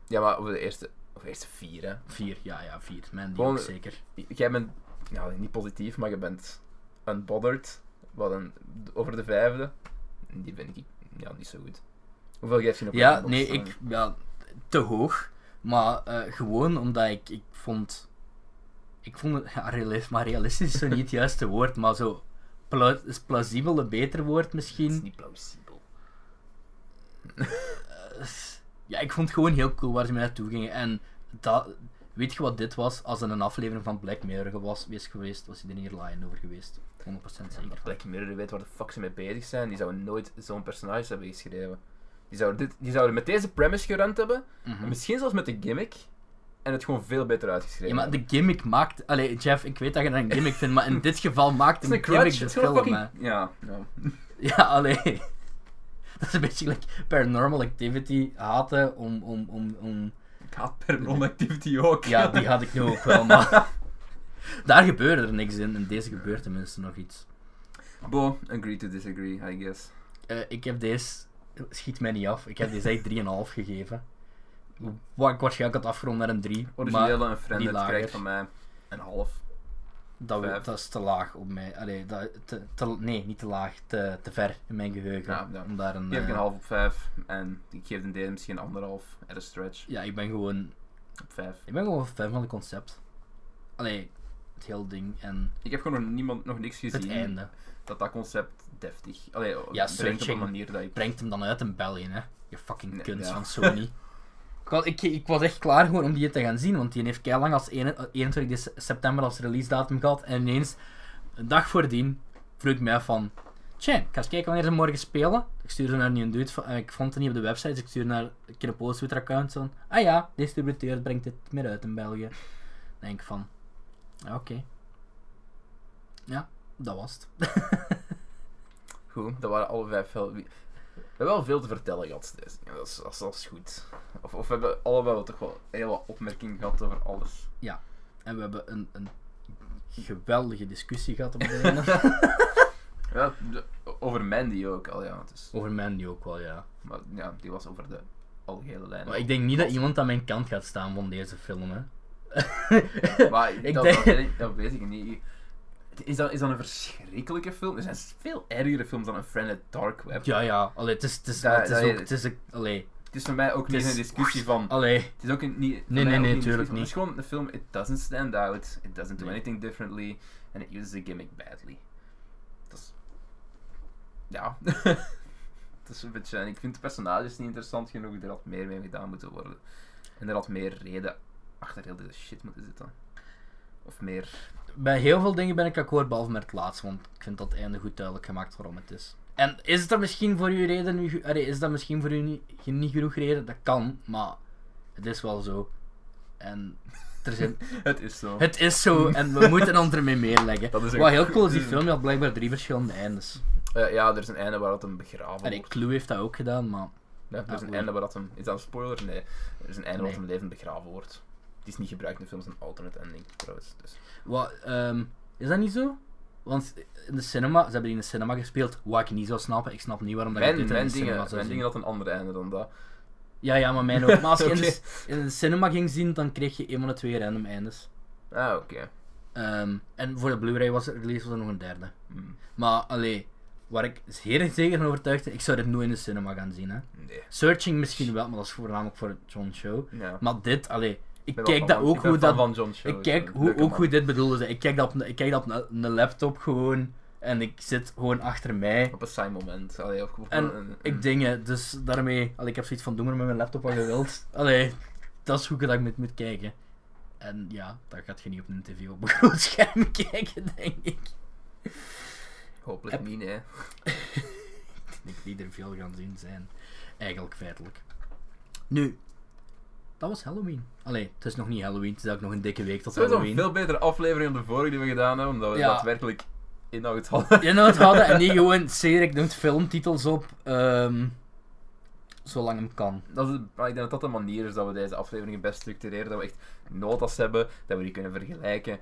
S2: Ja, maar over de eerste. Over de eerste vier, hè.
S1: Vier, ja, ja, vier.
S2: Gewoon-
S1: ook zeker.
S2: Jij bent. Nou, niet positief, maar je bent Unbothered, wat een, over de vijfde. Die vind ik ja, niet zo goed. Hoeveel geef je nog?
S1: Ja,
S2: op
S1: nee, ik, ja, te hoog. Maar eh, gewoon omdat ik, ik vond. Ik vond het. Ja, realist, maar realistisch is zo niet het juiste woord, maar zo. pla- is plausibel een beter woord
S2: Het is
S1: misschien.
S2: niet plausibel.
S1: Ja, ik vond het gewoon heel cool waar ze mee naartoe gingen. En dat, weet je wat dit was? Als er een aflevering van Black Mirror was, was geweest, was hij er hier lion over geweest. 100%
S2: Ja,
S1: zeker.
S2: Black Mirror weet waar de fuck ze mee bezig zijn. Die zouden nooit zo'n personage hebben geschreven. Die zouden, dit, die zouden met deze premise gerund hebben.
S1: Mhm.
S2: En misschien zelfs met de gimmick. En het gewoon veel beter uitgeschreven.
S1: Ja, maar de gimmick maakt... Allee, Jeff, ik weet dat je dat een gimmick vindt, maar in dit geval maakt
S2: Het
S1: een
S2: een
S1: gimmick de
S2: Het
S1: film,
S2: fucking... Ja, ja.
S1: Ja, allee. Dat is een beetje like Paranormal Activity haten om... om, om, om...
S2: Ik haat Paranormal Activity ook.
S1: Ja, die had ik nu ook wel, maar... Daar gebeurde er niks in, en deze gebeurt tenminste nog iets.
S2: Bo, agree to disagree, I guess.
S1: Eh, ik heb deze... Schiet mij niet af. Ik heb deze eigenlijk 3,5 gegeven. Wat ik waarschijnlijk had afgerond naar een 3.
S2: Origineel
S1: Maar
S2: en friend krijgt van mij een half.
S1: Dat, we-
S2: vijf.
S1: dat is te laag op mij. Allee, dat, te, te- nee, niet te laag. Te, te ver in mijn geheugen.
S2: Ja, ja.
S1: Om daar een...
S2: Geef ik
S1: eh,
S2: een half op vijf. En ik geef de deze misschien een anderhalf. At a stretch.
S1: Ja, ik ben gewoon...
S2: Op vijf.
S1: Ik ben gewoon fan van het concept. Allee, het hele ding en
S2: Ik heb gewoon nog, niemand, nog niks gezien
S1: het einde.
S2: dat dat concept deftig... Allee,
S1: Ja,
S2: brengt op een manier dat ik...
S1: Brengt hem dan uit in België, hè. Je fucking
S2: Nee,
S1: kunst
S2: ja.
S1: van Sony. Ik, was, ik, was echt klaar gewoon om die te gaan zien, want die heeft lang als 1 21 dece- september als release datum gehad. En ineens, een dag voordien, vroeg ik mij van... Tja, ik ga eens kijken wanneer ze morgen spelen. Ik stuurde naar een dude, van- eh, ik vond het niet op de website, dus ik stuurde naar een keer een post Twitter account van... Ah ja, distributeur brengt dit meer uit in België. Denk van... Oké. Ja, dat was het.
S2: Goed, dat waren alle vijf. We hebben wel veel te vertellen gehad. Deze. Ja, dat, is, dat, is, dat is goed. Of, of we hebben allebei wel toch wel heel wat opmerkingen gehad over alles.
S1: En we hebben een, een geweldige discussie gehad op einde.
S2: Ja, de- over Mandy ook al, ja. Dus,
S1: Over Mandy ook wel, ja.
S2: maar ja, die was over de algehele lijn.
S1: Maar ik denk niet dat iemand aan mijn kant gaat staan van deze film, hè.
S2: Maar
S1: ik
S2: dat,
S1: denk...
S2: dat, weet dat weet ik niet. Is dat, is dat een verschrikkelijke film? Er zijn veel ergere films dan een Friend Dark Web.
S1: Ja, ja. Allee, het is, het is,
S2: Dat-
S1: het is ook... Het is, een- allee,
S2: Het is voor mij ook
S1: Het
S2: niet
S1: is-
S2: een discussie van...
S1: allee.
S2: Het is ook een, niet... voor
S1: Nee,
S2: mij
S1: nee,
S2: ook
S1: nee,
S2: een
S1: tuurlijk
S2: discussie.
S1: niet.
S2: Het is gewoon een film, it doesn't stand out, it doesn't do
S1: Nee.
S2: anything differently, and it uses the gimmick badly. Dat is... Ja. Het is een beetje... En ik vind de personages niet interessant genoeg, er had meer mee gedaan moeten worden. En er had meer reden achter heel deze shit moeten zitten. Of meer...
S1: Bij heel veel dingen ben ik akkoord, behalve met het laatste, want ik vind dat het einde goed duidelijk gemaakt waarom het is. En is het er misschien voor u reden, nu- is dat misschien voor u niet, niet genoeg reden? Dat kan, maar het is wel zo. En er zijn,
S2: Het is zo.
S1: het is zo en we moeten ons ermee meeleggen.
S2: Dat is
S1: Wat heel cool is, die film die had blijkbaar drie verschillende eindes.
S2: Eh, ja, er is een einde waar het hem begraven wordt.
S1: Clue heeft dat ook gedaan, maar...
S2: Ja, er is
S1: Ah,
S2: een einde waar dat hem... Is dat een spoiler? Nee. Er is een einde waar
S1: Nee.
S2: hem levend begraven wordt. Het is niet gebruikt in de film, het is een alternate ending trouwens. Dus.
S1: Wat, ehm, is dat niet zo? Want in de cinema, ze hebben die in de cinema gespeeld, wat ik niet zou snappen. Ik snap niet waarom dat
S2: Mijn,
S1: dit in
S2: mijn,
S1: de cinema
S2: dingen,
S1: zou
S2: mijn dingen had een ander einde dan dat.
S1: Ja, ja, maar mijn ook. Maar als je in, de, in de cinema ging zien, dan kreeg je een van de twee random eindes.
S2: Ah, oké.
S1: Ehm, en voor de Blu-ray was er, release was er nog een derde.
S2: Hmm.
S1: Maar, allee, waar ik zeer zeker van overtuigd ben, ik zou dit nooit in de cinema gaan zien. Hè.
S2: Nee.
S1: Searching misschien wel, maar dat is voornamelijk voor John Show.
S2: Ja.
S1: Maar dit, allee, ik
S2: ben
S1: kijk dat
S2: van-
S1: ook hoe dat...
S2: van John Cho,
S1: Ik kijk hoe, ook
S2: man.
S1: hoe dit bedoelde ze. Ik kijk dat op, ik kijk dat op een, laptop gewoon en ik zit gewoon achter mij.
S2: Op een saai moment. Allee, of, of
S1: En
S2: een- een-
S1: Ik dingen, dus daarmee, allee, ik heb zoiets van doe maar met mijn laptop wat je wilt. Allee, dat is hoe ik dat moet, moet kijken. En ja, dat gaat je niet op een tv op een groot scherm kijken, denk ik.
S2: Hopelijk
S1: Heb-
S2: niet, nee.
S1: Ik denk niet er veel gaan zien zijn. Eigenlijk feitelijk. Nu, dat was Halloween. Allee, het is nog niet Halloween, het is ook nog een dikke week tot
S2: Het was een
S1: Halloween.
S2: veel betere aflevering dan de vorige die we gedaan hebben, omdat we
S1: Ja.
S2: daadwerkelijk inhoud hadden.
S1: Het hadden en niet gewoon Cedric noemt filmtitels op, ehm, zolang hem kan.
S2: Dat is, maar ik denk dat dat de manier is dat we deze afleveringen best structureren. Dat we echt notas hebben, dat we die kunnen vergelijken.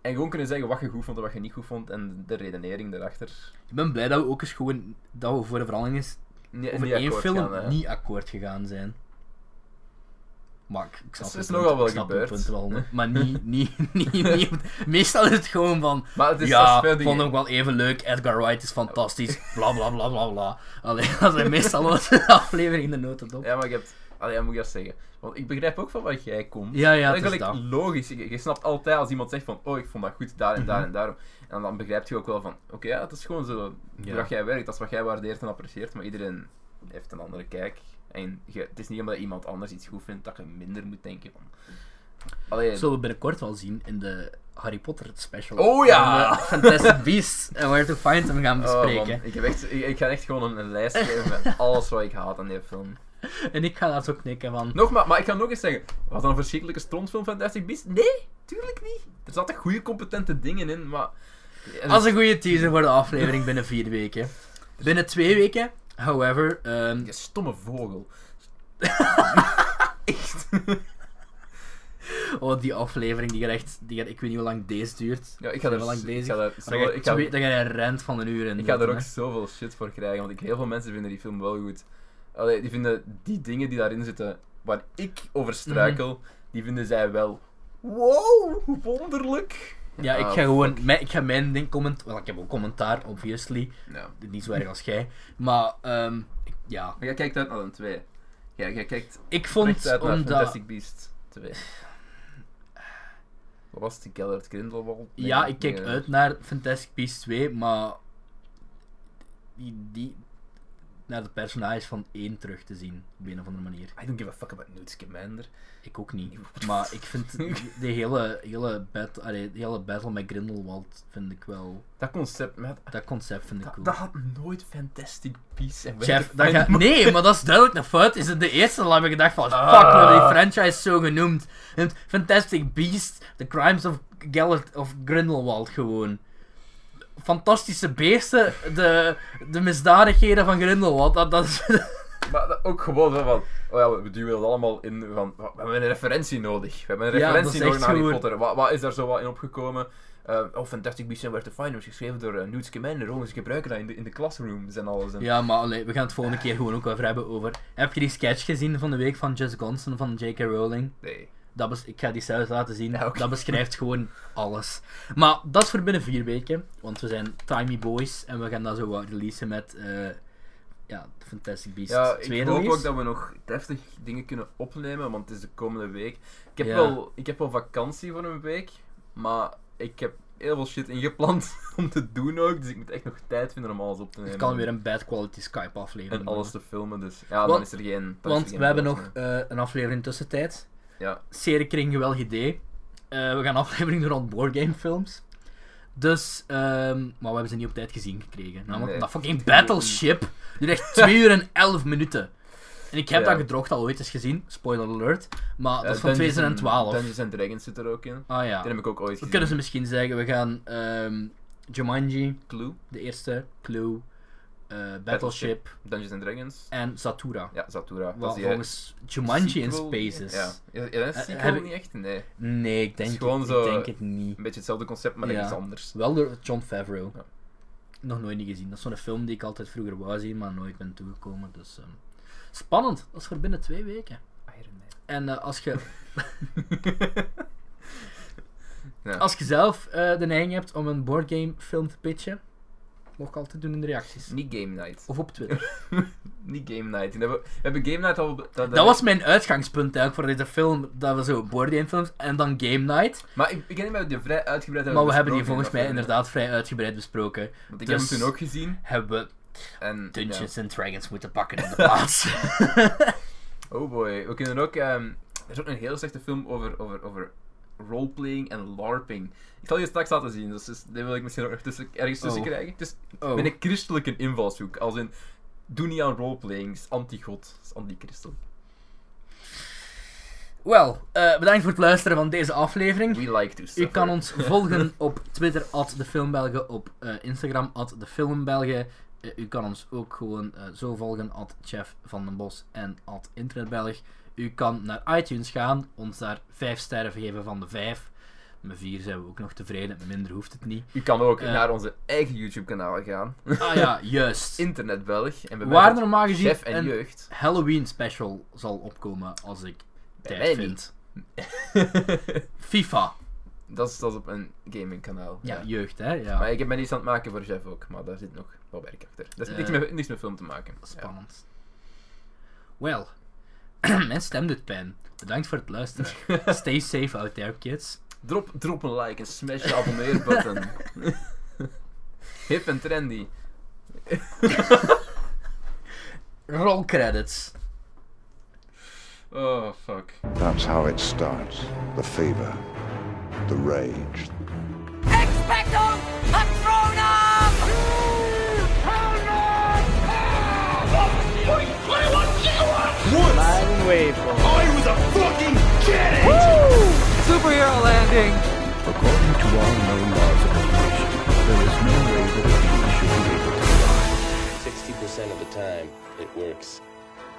S2: En gewoon kunnen zeggen wat je goed vond en wat je niet goed vond en de redenering daarachter.
S1: Ik ben blij dat we ook eens gewoon, dat we voor de verandering is
S2: Nee,
S1: over één
S2: akkoord
S1: film
S2: gaan,
S1: niet akkoord gegaan zijn. Maar ik, ik snap uw
S2: is
S1: punt,
S2: nogal wel
S1: ik
S2: gebeurd.
S1: punt wel, hè. maar niet, niet, niet, niet, Meestal is het gewoon van,
S2: Maar het is
S1: ja, vond hem ook wel even leuk, Edgar Wright is fantastisch, bla bla bla bla bla. Allee, dat zijn meestal de aflevering in de notendop.
S2: Ja, maar je hebt... Allee, moet ik dat zeggen. Want ik begrijp ook van waar jij komt.
S1: Ja, ja,
S2: dat
S1: het
S2: is
S1: dat.
S2: logisch. Je, je snapt altijd als iemand zegt van, oh, ik vond dat goed, daar en daar
S1: Mhm.
S2: en daarom. En dan begrijp je ook wel van, oké, ja, het is gewoon zo
S1: Ja.
S2: hoe dat jij werkt. Dat is wat jij waardeert en apprecieert, maar iedereen heeft een andere kijk. En je, het is niet omdat iemand anders iets goed vindt, dat je minder moet denken van... Allee,
S1: Zullen we binnenkort wel zien in de Harry Potter special.
S2: Oh ja!
S1: We Fantastic Beasts en Where to Find Them gaan
S2: oh,
S1: bespreken.
S2: ik, heb echt, ik, ik ga echt gewoon een, lijst geven met alles wat ik haat aan die film.
S1: en ik ga daar zo knikken van...
S2: Nogmaals, maar ik ga nog eens zeggen, was dat een verschrikkelijke strontfilm Fantastic Beasts? Nee, tuurlijk niet. Er zaten goede, competente dingen in, maar...
S1: Als een goede teaser voor de aflevering binnen vier weken. Binnen twee weken, however, ehm,
S2: Je stomme vogel. Echt.
S1: oh, die aflevering, die gaat echt, die gaat, ik weet niet hoe lang deze duurt.
S2: Ja, ik ga er
S1: wel lang
S2: Ik
S1: bezig.
S2: ga zo, ik ga,
S1: je- dan ga je een rent van een uur in.
S2: ik ga er ook zoveel shit voor krijgen, want ik, heel veel mensen vinden die film wel goed. Allee, die vinden die dingen die daarin zitten, waar ik over struikel,
S1: Mhm.
S2: die vinden zij wel... Wow, hoe wonderlijk.
S1: Ja, ik
S2: Ah,
S1: ga gewoon, mijn, ik ga mijn ding comment, wel, ik heb ook commentaar, obviously.
S2: Ja.
S1: Niet zo erg als jij. Maar, ehm, ik- ja.
S2: Maar jij kijkt uit naar een 2. Ja, jij kijkt
S1: Ik vond,
S2: uit naar
S1: omdat...
S2: Fantastic Beast 2. Wat was het? Gellert Grindelwald?
S1: Ja, ik kijk uit naar Fantastic Beasts 2, maar die, die naar de personages van 1 terug te zien, op een of andere manier.
S2: I don't give a fuck about Newt Scamander.
S1: Ik ook niet. Maar ik vind de hele, hele, bat, allee, de hele battle met Grindelwald vind ik wel...
S2: Dat concept, met,
S1: Dat concept vind ik
S2: dat,
S1: cool.
S2: dat had nooit Fantastic Beasts en
S1: dat nee, maar dat is duidelijk een fout. Is het de eerste heb ik gedacht van, fuck,
S2: Ah.
S1: we hebben die franchise zo genoemd. En Fantastic Beast, The Crimes of Gellert of Grindelwald gewoon. Fantastische beesten, de, de misdadigheden van Grindelwald. Dat, dat is...
S2: Maar dat ook gewoon van, oh ja, we duwen het allemaal in van, we hebben een referentie nodig. We hebben een
S1: Ja,
S2: referentie
S1: dat
S2: nodig naar Harry
S1: gewoon-
S2: Potter. Wat, wat is daar zo wat in opgekomen? Eh, oh, Fantastic Beasts and Where to Find is geschreven door uh, Newt Scamander. Oh, ze gebruiken dat in de, in de classrooms en alles. En...
S1: Ja, maar allee, we gaan het volgende keer gewoon ook over hebben over... Heb je die sketch gezien van de week van Just Gonson van J.K. Rowling?
S2: Nee.
S1: Dat bes- ik ga die zelfs laten zien.
S2: Ja.
S1: Dat beschrijft gewoon alles. Maar dat is voor binnen vier weken. Want we zijn Timey Boys. En we gaan dat zo wat releasen met... eh ja, Fantastic Beasts
S2: Ja, ik
S1: 2
S2: hoop
S1: release.
S2: ook dat we nog deftig dingen kunnen opnemen, want het is de komende week. Ik heb,
S1: Ja.
S2: wel, ik heb wel vakantie voor een week, maar ik heb heel veel shit ingepland om te doen ook, dus ik moet echt nog tijd vinden om alles op te nemen.
S1: Het kan weer een bad quality Skype aflevering
S2: En alles te filmen, dus ja, dan is er geen... er
S1: Want
S2: geen
S1: we hebben nog eh, een aflevering tussentijd.
S2: Ja.
S1: Seriekring geweldig idee. Eh, we gaan afleveringen doen rond boardgamefilms. Dus, ehm, maar we hebben ze niet op tijd gezien gekregen. Namelijk
S2: Nee.
S1: dat fucking Battleship duurt echt 2 uur en 11 minuten. En ik heb
S2: Ja.
S1: dat gedroogd al ooit eens gezien, spoiler alert. Maar dat
S2: Eh,
S1: is van
S2: Dungeons
S1: 2012.
S2: Dungeons and Dragons zit er ook in.
S1: Ah ja.
S2: Die heb ik ook ooit gezien.
S1: kunnen ze misschien zeggen, we gaan ehm, Jumanji,
S2: Clue,
S1: de eerste, Clue, eh, Battleship
S2: Dungeons and Dragons.
S1: en Satura.
S2: Ja, Zatura. Dat
S1: Wat volgens Jumanji in Spaces.
S2: Ja, ja, ja dat is
S1: Eh, heb ik-
S2: niet echt? Nee.
S1: Nee, ik denk,
S2: is gewoon
S1: het,
S2: zo-
S1: ik denk het niet.
S2: Een beetje hetzelfde concept, maar
S1: Ja.
S2: iets anders.
S1: Wel door John Favreau.
S2: Ja.
S1: Nog nooit niet gezien. Dat is zo'n film die ik altijd vroeger wou zien, maar nooit ben toegekomen. Dus, ehm, spannend. Dat is voor binnen twee weken.
S2: Iron Man.
S1: En eh, als, je,
S2: Ja.
S1: als je zelf eh, de neiging hebt om een boardgame film te pitchen, ik altijd doen in de reacties.
S2: Niet Game Night.
S1: Of op Twitter.
S2: Niet Game Night. We hebben, Game Night al... Dat,
S1: Dat was mijn uitgangspunt eigenlijk voor deze film. Dat we zo boardgame films en dan game night.
S2: Maar ik, ik denk dat we die vrij uitgebreid hebben
S1: Maar we hebben die volgens mij inderdaad vrij uitgebreid besproken.
S2: Want ik
S1: Dus-
S2: heb hem toen ook gezien.
S1: Hebben we
S2: En,
S1: Dungeons and Dragons moeten pakken in de plaats.
S2: Oh boy. We kunnen ook... ehm, er is ook een heel slechte film over, over, over roleplaying en larping. Ik zal je straks laten zien. Dus, dus die wil ik misschien ook nog tussen, ergens tussen
S1: Oh.
S2: krijgen. Is
S1: Oh.
S2: met een christelijke invalshoek. Als in... Doe niet aan roleplaying. Is anti-god. Is anti-christel.
S1: Wel, eh, bedankt voor het luisteren van deze aflevering.
S2: We like to
S1: U
S2: suffer.
S1: kan ons volgen op Twitter, at de op eh, Instagram, at de. Eh, u kan ons ook gewoon zo volgen, at Chef van den Bos en at Internetbelg. U kan naar iTunes gaan, ons daar 5 sterren geven van de 5. Met 4 zijn we ook nog tevreden, minder hoeft het niet.
S2: U kan ook
S1: Eh.
S2: naar onze eigen YouTube-kanaal gaan.
S1: Ah ja, juist.
S2: Internet Belg. En bij mij
S1: Waar normaal gezien
S2: en
S1: een
S2: jeugd.
S1: Halloween special zal opkomen als ik tijd
S2: mij
S1: vindt. FIFA.
S2: dat, is, dat is op een gamingkanaal.
S1: Ja, jeugd, hè? Ja.
S2: Maar ik ben iets aan het maken voor Jeff ook, maar daar zit nog wat werk achter. Dat heeft niks,
S1: Eh,
S2: met, niks met film te maken. Ja.
S1: Spannend. Wel, mijn stem doet pijn. Bedankt voor het luisteren. Stay safe out there, kids.
S2: Drop, drop een like en smash de abonneerbutton. Hip en trendy.
S1: Roll credits.
S2: Oh, fuck.
S3: That's how it starts. The fever, the rage,
S4: Expecto Patronum!
S5: Superhero landing!
S6: According to all known laws of evolution, there is no way that a bee should be able to fly.
S7: 60% of the time, it works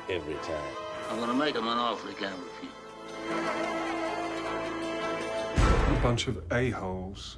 S7: every time.
S8: I'm gonna make him an offer he can't refuse.
S9: A bunch of a-holes.